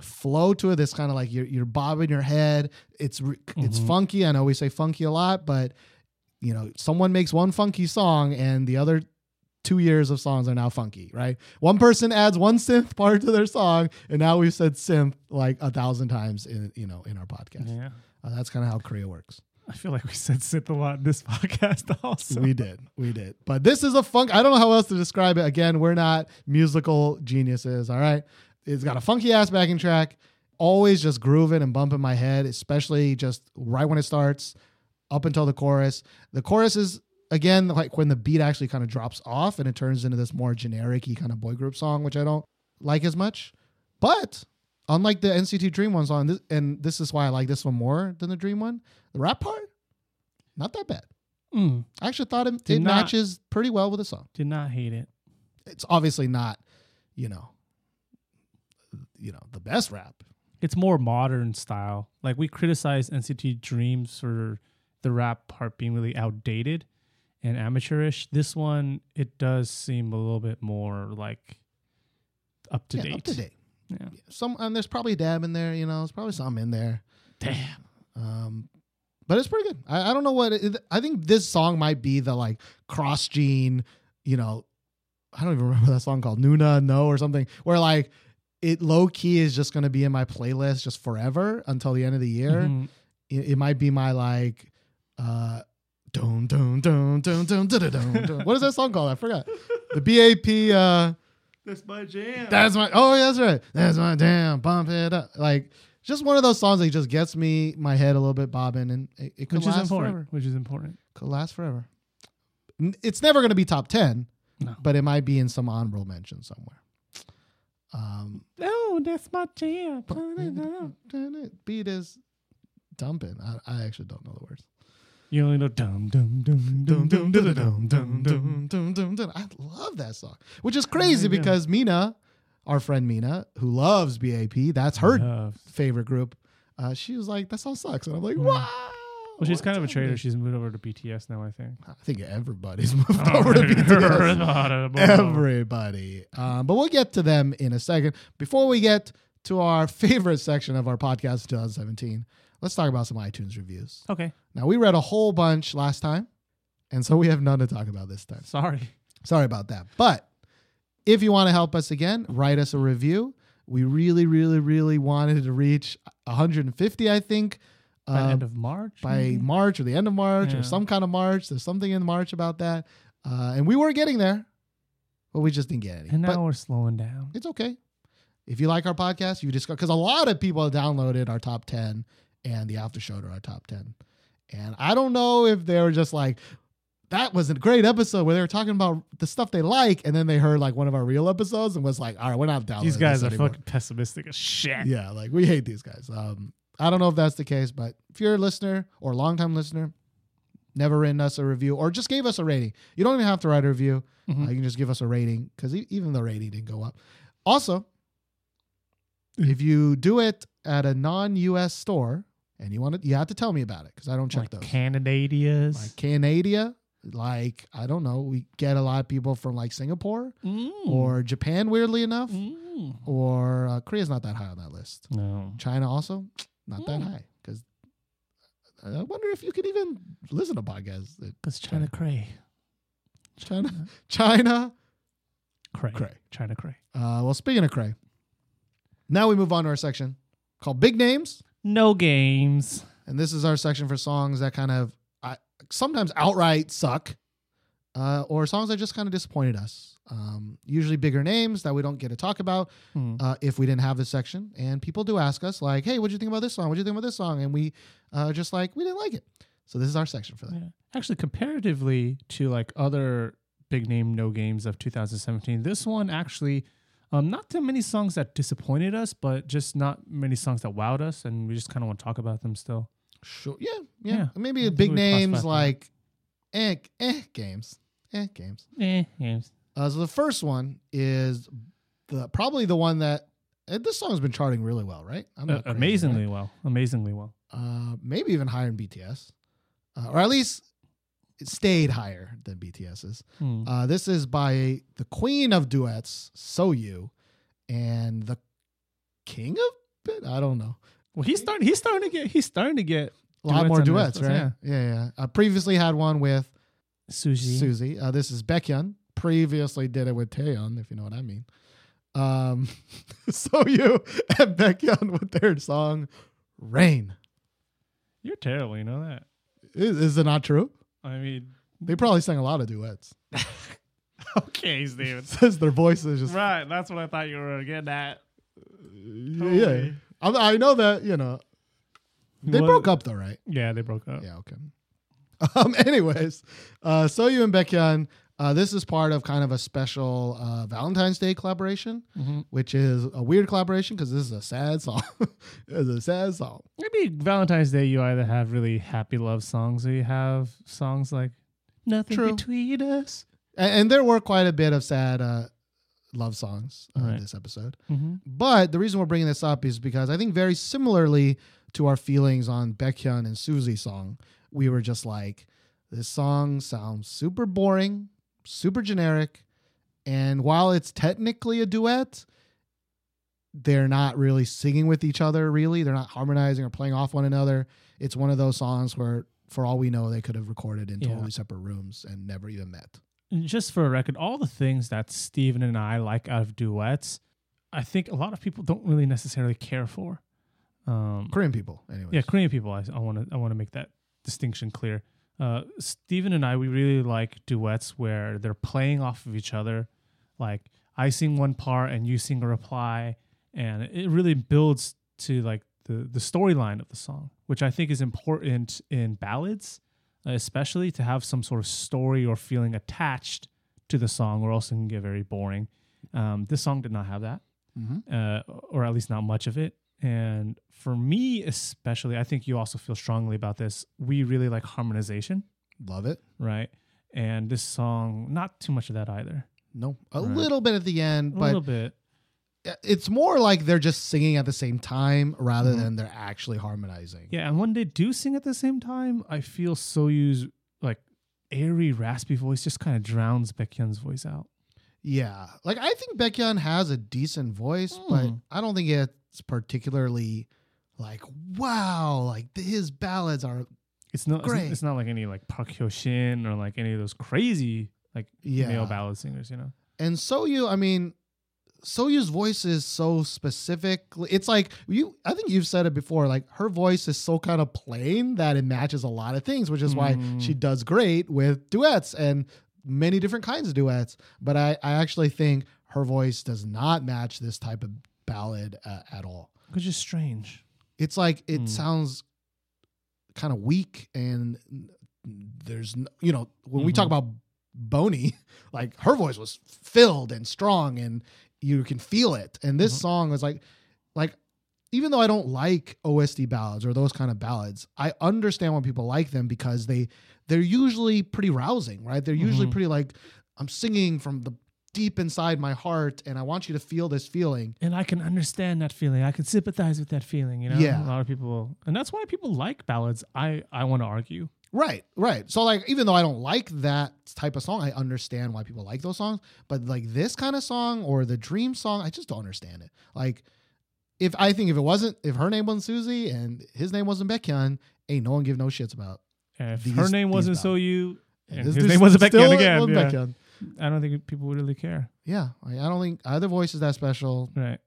flow to it. This kind of like you're you're bobbing your head. It's re- it's funky. I know we say funky a lot, but you know someone makes one funky song and the other two years of songs are now funky, right? One person adds one synth part to their song, and now we've said synth like a thousand times in you know in our podcast. Yeah. Uh, that's kind of how Korea works. I feel like we said synth a lot in this *laughs* podcast also. We did, we did. But this is a funk. I don't know how else to describe it. Again, we're not musical geniuses. All right, it's got a funky ass backing track. Always just grooving and bumping my head, especially just right when it starts, up until the chorus. The chorus is again like when the beat actually kind of drops off and it turns into this more generic kind of boy group song, which I don't like as much. But unlike the NCT Dream one song, this, and this is why I like this one more than the Dream one, the rap part, not that bad. Mm, I actually thought it, it not- matches pretty well with the song. did not hate it. it's obviously not, you know, you know, the best rap. It's more modern style. Like we criticize NCT Dreams for the rap part being really outdated and amateurish. This one, it does seem a little bit more like up to Yeah, date. up to date. Yeah. Some and there's probably a dab in there. You know, there's probably some in there. Damn. Um, but it's pretty good. I, I don't know what it, I think. This song might be the like cross gene. You know, I don't even *laughs* remember that song called Nuna No or something. Where like it low key is just going to be in my playlist just forever until the end of the year. Mhm. It, it might be my like. uh Dun, dun, dun, dun, dun, dun, dun, dun, dun. What is that song called? I forgot. The BAP. uh That's my jam. that's my oh yeah, that's right. That's my damn bump it up. Like just one of those songs that just gets me my head a little bit bobbing and it, it could which is last important. forever. Which is important. Could last forever. It's never gonna be top ten, No. but it might be in some honorable mention somewhere. Um Oh, that's my jam. Put it up. beat is dumping. I, I actually don't know the words. You only know dum dum dum Dum, dum dum, dum dum, dum dum, dum dum. I love that song, which is crazy yeah. because Mina, our friend Mina, who loves BAP, that's her favorite group. Uh, she was like, "That song sucks," and I'm like, Mm. "Wow." Well, she's kind of a time traitor. She's moved over to BTS now, I think. I think everybody's *laughs* moved over to *laughs* BTS. Everybody. Um, but we'll get to them in a second. Before we get to our *laughs* favorite section of our podcast, 2017, let's talk about some iTunes reviews. Okay. Now, we read a whole bunch last time, and so we have none to talk about this time. Sorry. Sorry about that. But if you want to help us again, write us a review. We really, really, really wanted to reach 150, I think. By the uh, end of March. by maybe? March or the end of March Yeah. or some kind of March. There's something in March about that. Uh, and we were getting there, but we just didn't get any. And but now we're slowing down. it's okay. If you like our podcast, you just because a lot of people have downloaded our top 10 and the after show to our top 10. And I don't know if they were just like, that was a great episode where they were talking about the stuff they like, and then they heard like one of our real episodes and was like, all right, we're not downloading These guys are anymore. fucking pessimistic as shit. Yeah, like we hate these guys. Um, I don't know if that's the case, but if you're a listener or a longtime listener, never written us a review or just gave us a rating, you don't even have to write a review. Mhm. Uh, you can just give us a rating because even the rating didn't go up. Also, Mm. if you do it at a non-U.S. store and you want to, you have to tell me about it because I don't check Like those. Canadias. Like Canada, like I don't know, we get a lot of people from like Singapore Mm. or Japan, weirdly enough, Mm. or uh, Korea's not that high on that list. No. China also not that Hmm. high because I wonder if you could even listen to podcasts. Because China cray. China, China. Cray. Cray. China cray. Uh, well, speaking of cray, now we move on to our section called Big Names, No games. and this is our section for songs that kind of I, sometimes outright suck, uh, or songs that just kind of disappointed us. Um, usually bigger names that we don't get to talk about Hmm. uh, if we didn't have this section. And people do ask us, like, "Hey, what do you think about this song? What do you think about this song?" And we uh, just like we didn't like it. So this is our section for that. Yeah. Actually, comparatively to like other big name no games of 2017, this one actually, um, not too many songs that disappointed us, but just not many songs that wowed us, and we just kind of want to talk about them still. Sure. Yeah. Yeah. Yeah. Maybe big names like eh, eh games. Eh games. Eh, games. Uh, so the first one is the probably the one that eh, this song's been charting really well, right? I'm Uh, crazy, amazingly right? well. Amazingly well. Uh, maybe even higher than BTS, uh, or at least it stayed higher than BTS's. Hmm. Uh, this is by the queen of duets, Soyou, and the king of it. I don't know. well, he's starting. He's starting to get. He's starting to get A lot Duets more duets, list, right? Yeah, yeah. I previously had one with Suzy. Susie. Uh, this is Baekhyun. Previously did it with Taeyeon, if you know what I mean. Um, *laughs* Soyou *laughs* and Baekhyun with their song "Rain." You're terrible. You know that. Is, is it not true? I mean, They probably sang a lot of duets. *laughs* okay, Steven. Says their voices just right. That's what I thought you were getting at. yeah. I, I know that you know they What- broke up though, right? Yeah, they broke up. Yeah. Okay. *laughs* Um. Anyways, uh, Soyou and Baekhyun. Uh, this is part of kind of a special uh, Valentine's Day collaboration, Mhm. which is a weird collaboration because this is a sad song. *laughs* it's a sad song. Maybe Valentine's Day, you either have really happy love songs or you have songs like Nothing True. Between Us. and, and there were quite a bit of sad uh, love songs uh, Right. this episode. Mm-hmm. But the reason we're bringing this up is because I think very similarly to our feelings on Baekhyun and Suzy's song, we were just like, this song sounds super boring, super generic, and while it's technically a duet, they're not really singing with each other. Really, they're not harmonizing or playing off one another. It's one of those songs where, for all we know, they could have recorded in Yeah. totally separate rooms and never even met. And just for a record, all the things that Steven and I like out of duets, I think a lot of people don't really necessarily care for. Um, Korean people, anyway. yeah, Korean people. I want to I want to make that distinction clear. Uh, Steven and I, we really like duets where they're playing off of each other. Like I sing one part and you sing a reply, and it really builds to like the the storyline of the song, which I think is important in ballads, uh, especially to have some sort of story or feeling attached to the song, or else it can get very boring. Um, this song did not have that Mhm. uh, or at least not much of it. And for me, especially, I think you also feel strongly about this. We really like harmonization, Love it. right? And this song, not too much of that either. No, a Right. little bit at the end, A but little bit. it's more like they're just singing at the same time rather Mhm. than they're actually harmonizing. Yeah. And when they do sing at the same time, I feel Soyou's like airy, raspy voice just kind of drowns Baekhyun's voice out. Yeah. Like I think Baekhyun has a decent voice, but Mm. I don't think it's particularly like wow, like his ballads are It's not. It's, Great. it's not like any like Park Hyo Shin or like any of those crazy like Yeah. male ballad singers. You know. and Soyou, I mean Soyou's voice is so specific. It's like you I think you've said it before, like her voice is so kind of plain that it matches a lot of things, which is why Mm. she does great with duets and many different kinds of duets. But I, I actually think her voice does not match this type of ballad uh, at all. Which is strange. It's like it Hmm. sounds kind of weak and there's you know when we talk Mhm. about Boney, *laughs* like her voice was filled and strong and you can feel it. And this Mhm. song was like like even though I don't like OST ballads or those kind of ballads, I understand why people like them because they they're usually pretty rousing, right? They're usually Mhm. pretty like I'm singing from the deep inside my heart and I want you to feel this feeling. and I can understand that feeling. I can sympathize with that feeling. You know, Yeah. a lot of people, and that's why people like ballads. I I want to argue. Right, right. So like even though I don't like that type of song, I understand why people like those songs. But like this kind of song or the dream song, I just don't understand it. Like if I think if it wasn't if her name wasn't Suzy and his name wasn't Baekhyun, ain't no one give no shits about. And if These- her name wasn't. Soyou, and his name wasn't still Baekhyun again. Yeah. I don't think people would really care. Yeah, I, I don't think either voice is that special. Right.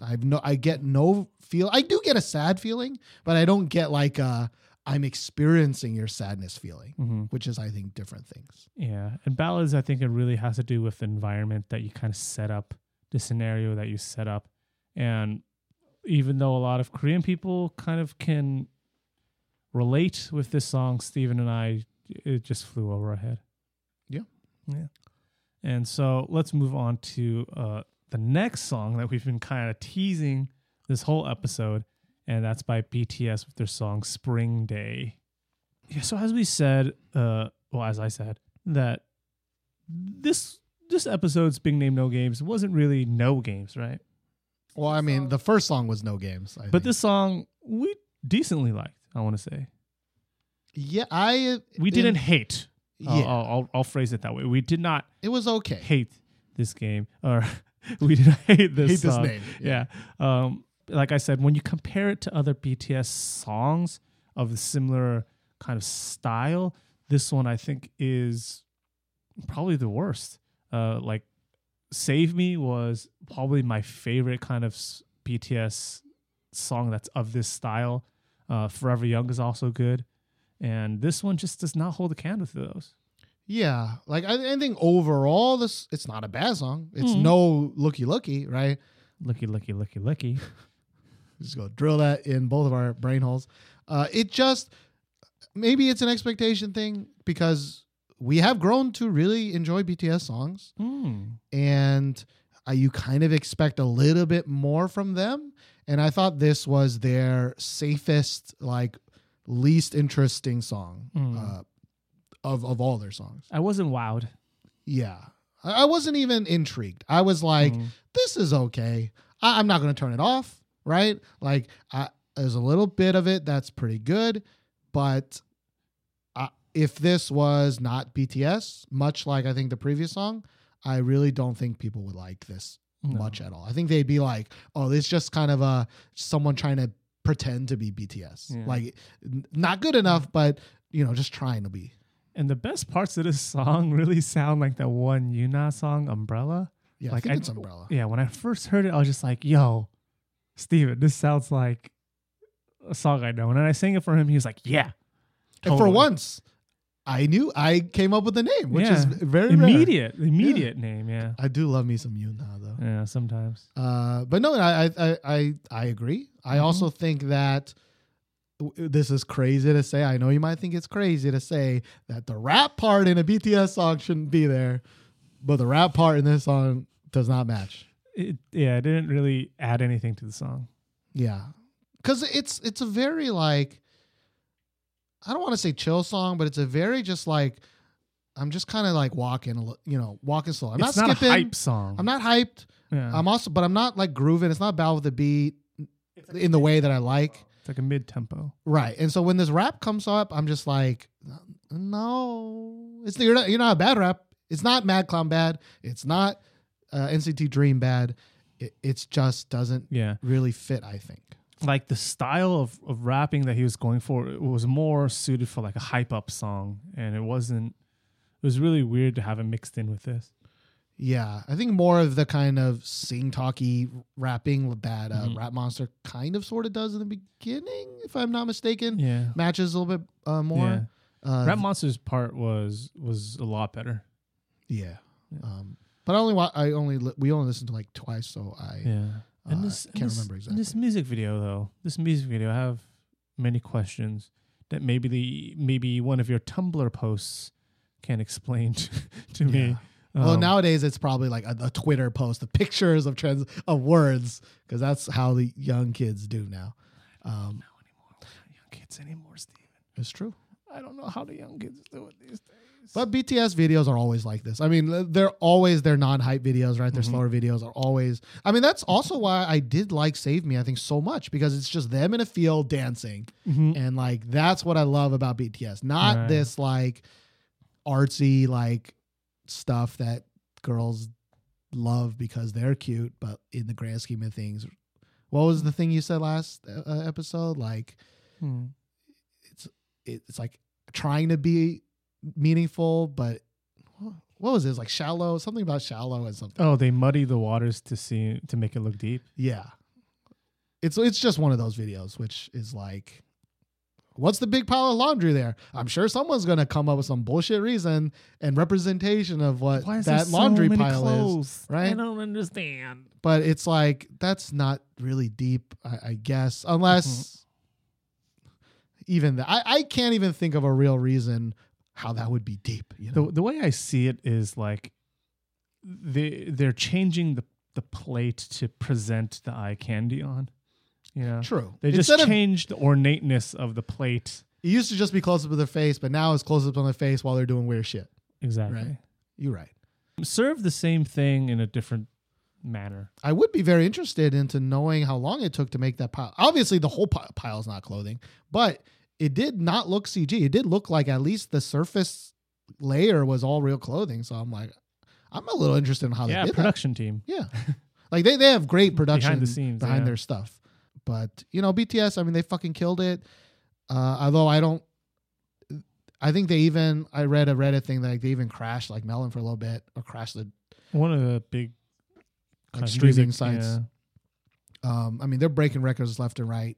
I've no, I get no feel. I do get a sad feeling, but I don't get like uh I'm experiencing your sadness feeling, hmm which is I think different things. Yeah. And ballads, I think it really has to do with the environment that you kind of set up, the scenario that you set up. And even though a lot of Korean people kind of can relate with this song, Steven and I, it just flew over our head. Yeah. Yeah. And so let's move on to uh, the next song that we've been kind of teasing this whole episode, and that's by BTS with their song Spring Day. Yeah, so as we said, uh, well, as I said, that this this episode's big name no games wasn't really no games, right? Well, I mean, the first song was no games. I But think. this song we decently liked. I want to say yeah, I we didn't hate. I'll- Yeah, I'll, I'll I'll phrase it that way. We did not it was okay. hate this game, or *laughs* we did not hate this. Hate this song. name. Yeah. Um, like I said, when you compare it to other BTS songs of a similar kind of style, this one I think is probably the worst. Uh, like "Save Me" was probably my favorite kind of s- BTS song that's of this style. Uh, "Forever Young" is also good, and this one just does not hold a candle to those. Yeah, like I, I think overall, this it's not a bad song. It's Mhm. no looky looky, right? Looky, looky, looky, looky. *laughs* Just go drill that in both of our brain holes. Uh, it just maybe it's an expectation thing because we have grown to really enjoy BTS songs, Mm. and uh, you kind of expect a little bit more from them. And I thought this was their safest, like least interesting song Mm. uh, of of all their songs. I wasn't wowed. Yeah. I I wasn't even intrigued. I was like, Mhm. this is okay. I, I'm not going to turn it off, right? Like, I, there's a little bit of it that's pretty good, but if this was not BTS, much like I think the previous song, I really don't think people would like this No. much at all. I think they'd be like, oh, it's just kind of a someone trying to pretend to be BTS. Yeah. Like, n- not good enough, but you know, just trying to be. And the best parts of this song really sound like that one Younha song, Umbrella. Yeah, Like, I I- it's Umbrella. Yeah, when I first heard it, I was just like, yo, Steven, this sounds like a song I know. And then I sang it for him. He was like, yeah. And for once, I knew I came up with the name, which is Yeah. very rare. immediate, immediate name. Yeah. I do love me some Younha though. Yeah, sometimes. Uh, but no, I I I I agree. I Mhm. also think that w- this is crazy to say. I know you might think it's crazy to say that the rap part in a BTS song shouldn't be there, but the rap part in this song does not match. It, yeah, it didn't really add anything to the song. Yeah, because it's it's a very like I don't want to say chill song, but it's a very just like I'm just kind of like walking, a li- you know, walking slow. I'm it's not not skipping. a hype song. I'm not hyped. Yeah. I'm also, but I'm not like grooving. It's not bad with the beat in the way that I like. it's like a mid tempo. Right. And so when this rap comes up, I'm just like, no, it's you're not you're not a bad rap. It's not Mad Clown bad. It's not uh, NCT Dream bad. It it's just doesn't Yeah. really fit. I think. Like the style of, of rapping that he was going for it was more suited for like a hype up song. And it wasn't, it was really weird to have it mixed in with this. Yeah, I think more of the kind of sing talky rapping that uh, Mhm. Rap Monster kind of sort of does in the beginning, if I'm not mistaken. Yeah. Matches a little bit uh, Yeah. more. Uh, Rap Monster's part was was a lot better. Yeah. Yeah. Um, but I only wa- I only li- we only listened to like twice, so I Yeah. And uh, this can't and this, remember and this music video though, this music video, I have many questions that maybe the maybe one of your Tumblr posts can explain to, *laughs* to me. well, Um, nowadays it's probably like a, a Twitter post of pictures of trends of words because that's how the young kids do now. Um, not anymore. We're not young kids anymore, Steven. it's true. I don't know how the young kids do it these days. But BTS videos are always like this. I mean, they're always their non-hype videos, right? Their Mhm. slower videos are always. I mean, that's also why I did like Save Me. I think so much because it's just them in a field dancing, Mhm. and like that's what I love about BTS. Not Right. this like artsy like stuff that girls love because they're cute, but in the grand scheme of things, what was the thing you said last uh, uh, episode? Like Hmm. it's it's like trying to be meaningful, but what was it? It's like shallow, something about shallow and something. Oh, they muddy the waters to see to make it look deep. Yeah, it's it's just one of those videos, which is like, what's the big pile of laundry there? I'm sure someone's gonna come up with some bullshit reason and representation of what Why is there that so laundry many pile is. right? I don't understand. But it's like that's not really deep, I, I guess, unless Mm-hmm. even that. I, I can't even think of a real reason how that would be deep. You know? The the way I see it is like they they're changing the the plate to present the eye candy on. You know, True. they just Instead of- changed the ornateness of the plate. It used to just be close up of their face, but now it's close up on their face while they're doing weird shit. Exactly. Right. You're right. Serve the same thing in a different manner. I would be very interested into knowing how long it took to make that pile. Obviously, the whole pile is not clothing, but it did not look CG. It did look like at least the surface layer was all real clothing. So I'm like, I'm a little interested in how yeah, they did production team. Yeah, *laughs* like they they have great production Behind the scenes, behind yeah. their stuff. But you know, BTS. I mean, they fucking killed it. Uh, although I don't. I think they even I read a Reddit thing that like they even crashed like Melon for a little bit or crashed the One of the big like streaming music- sites. yeah. Um, I mean, they're breaking records left and right.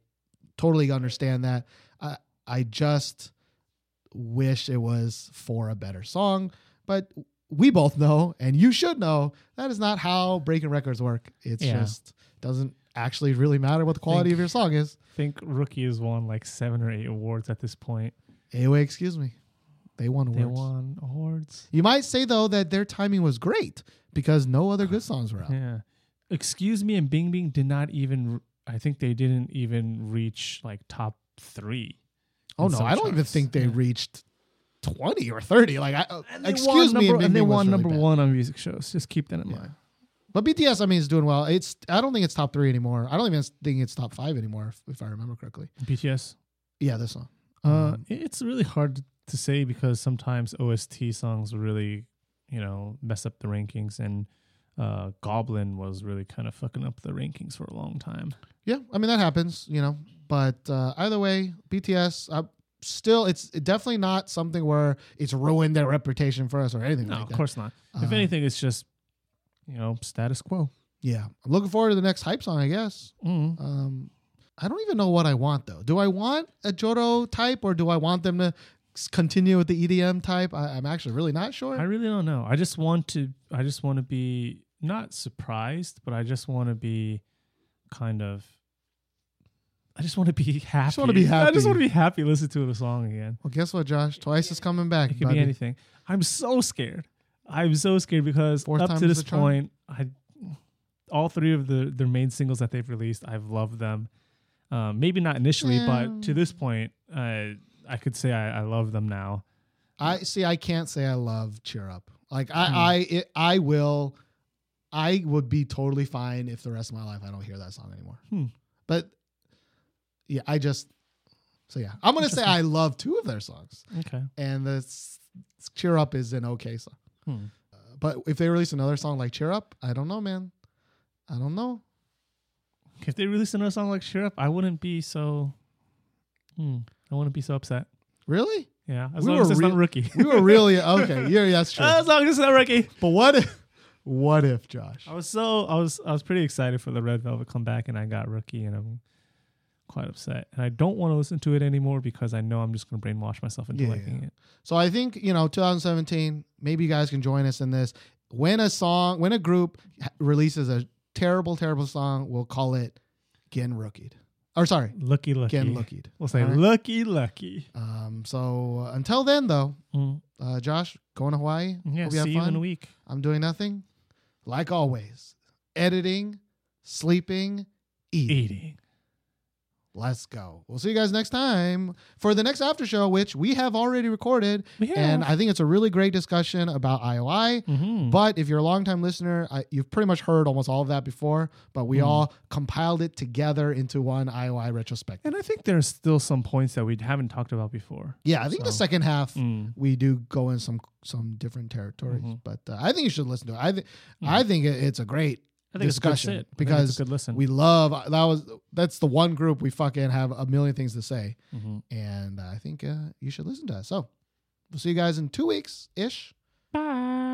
Totally understand that. I just wish it was for a better song, but we both know, and you should know, that is not how breaking records work. It's Yeah. just doesn't actually really matter what the quality Think- of your song is. I think Rookie has won like seven or eight awards at this point. Anyway, excuse me, they won awards. They won awards. You might say though that their timing was great because no other good *sighs* songs were out. Yeah. Excuse me and Bing Bing did not even I think they didn't even reach like top 3. Oh no, I don't even think they Yeah. reached twenty or thirty. Like, I, excuse me, number, and they Big Bang was won number bad. one on music shows. Just keep that in Yeah. mind. But BTS, I mean, is doing well. It's I don't think it's top three anymore. I don't even think it's top five anymore, if, if I remember correctly. BTS. Yeah, this song. Uh, Um, it's really hard to say because sometimes OST songs really, you know, mess up the rankings, and uh, Goblin was really kind of fucking up the rankings for a long time. Yeah, I mean that happens, you know. But uh, either way, BTS uh, still it's definitely not something where it's ruined their reputation for us or anything No, like of that. course not. if Uh, anything, it's just, you know, status quo. Yeah, I'm looking forward to the next hype song. I guess. Mm. Um, I don't even know what I want though. Do I want a Joro type or do I want them to continue with the EDM type? I, I'm actually really not sure. I really don't know. I just want to. I just want to be not surprised, but I just want to be kind of. I just want to be *laughs* happy. I just wanna be happy. I just want to be happy. Listen to the song again. well, guess what, Josh? Twice is coming back. It could buddy. be anything. I'm so scared. I'm so scared because up to this point, I all three of the their main singles that they've released, I've loved them. Um, maybe not initially, but to this point, uh, I could say I, I love them now. I see. I can't say I love Cheer Up. Like. I, I, it, I will. I would be totally fine if the rest of my life I don't hear that song anymore. Hmm. But yeah, I just. So yeah, I'm gonna say I love two of their songs, Okay. and the Cheer Up is an okay song. Hmm. Uh, but if they release another song like Cheer Up, I don't know, man. I don't know. If they release another song like "Cheer Up," I wouldn't be so. Hmm, I wouldn't be so upset. Really? Yeah, as We long as it's real- not rookie. We were really *laughs* okay. Yeah, that's true. as long as it's not rookie. But what if? What if, Josh? I was so I was I was pretty excited for the Red Velvet comeback, and I got rookie, and I'm quite upset. And I don't want to listen to it anymore because I know I'm just going to brainwash myself into Yeah, liking yeah. it. So I think you know 2017. Maybe you guys can join us in this. When a song, when a group releases a terrible, terrible song, we'll call it "Gen Rookied." Or sorry, Lucky, lucky. "Gen Lookied." We'll say right? lucky, lucky. Um. So uh, until then, though, Mm. uh, Josh, going to Hawaii. Yeah, Hope you have see you fun. in a week. I'm doing nothing. Like always, editing, sleeping, eating. Eating. Let's go. We'll see you guys next time for the next after show, which we have already recorded. We And. I think it's a really great discussion about IOI. Mhm. But if you're a longtime listener, I, you've pretty much heard almost all of that before. But we Hmm. all compiled it together into one IOI retrospective. And I think there's still some points that we haven't talked about before. Yeah, I think the second half Mm. we do go in some some different territories. Mhm. But uh, I think you should listen to it. I think I think it, it's a great I think discussion it's good sit. I think because it's a good listen. we love that was that's the one group we fucking have a million things to say. Mhm. and I think uh, you should listen to us. So we'll see you guys in two weeks ish. Bye.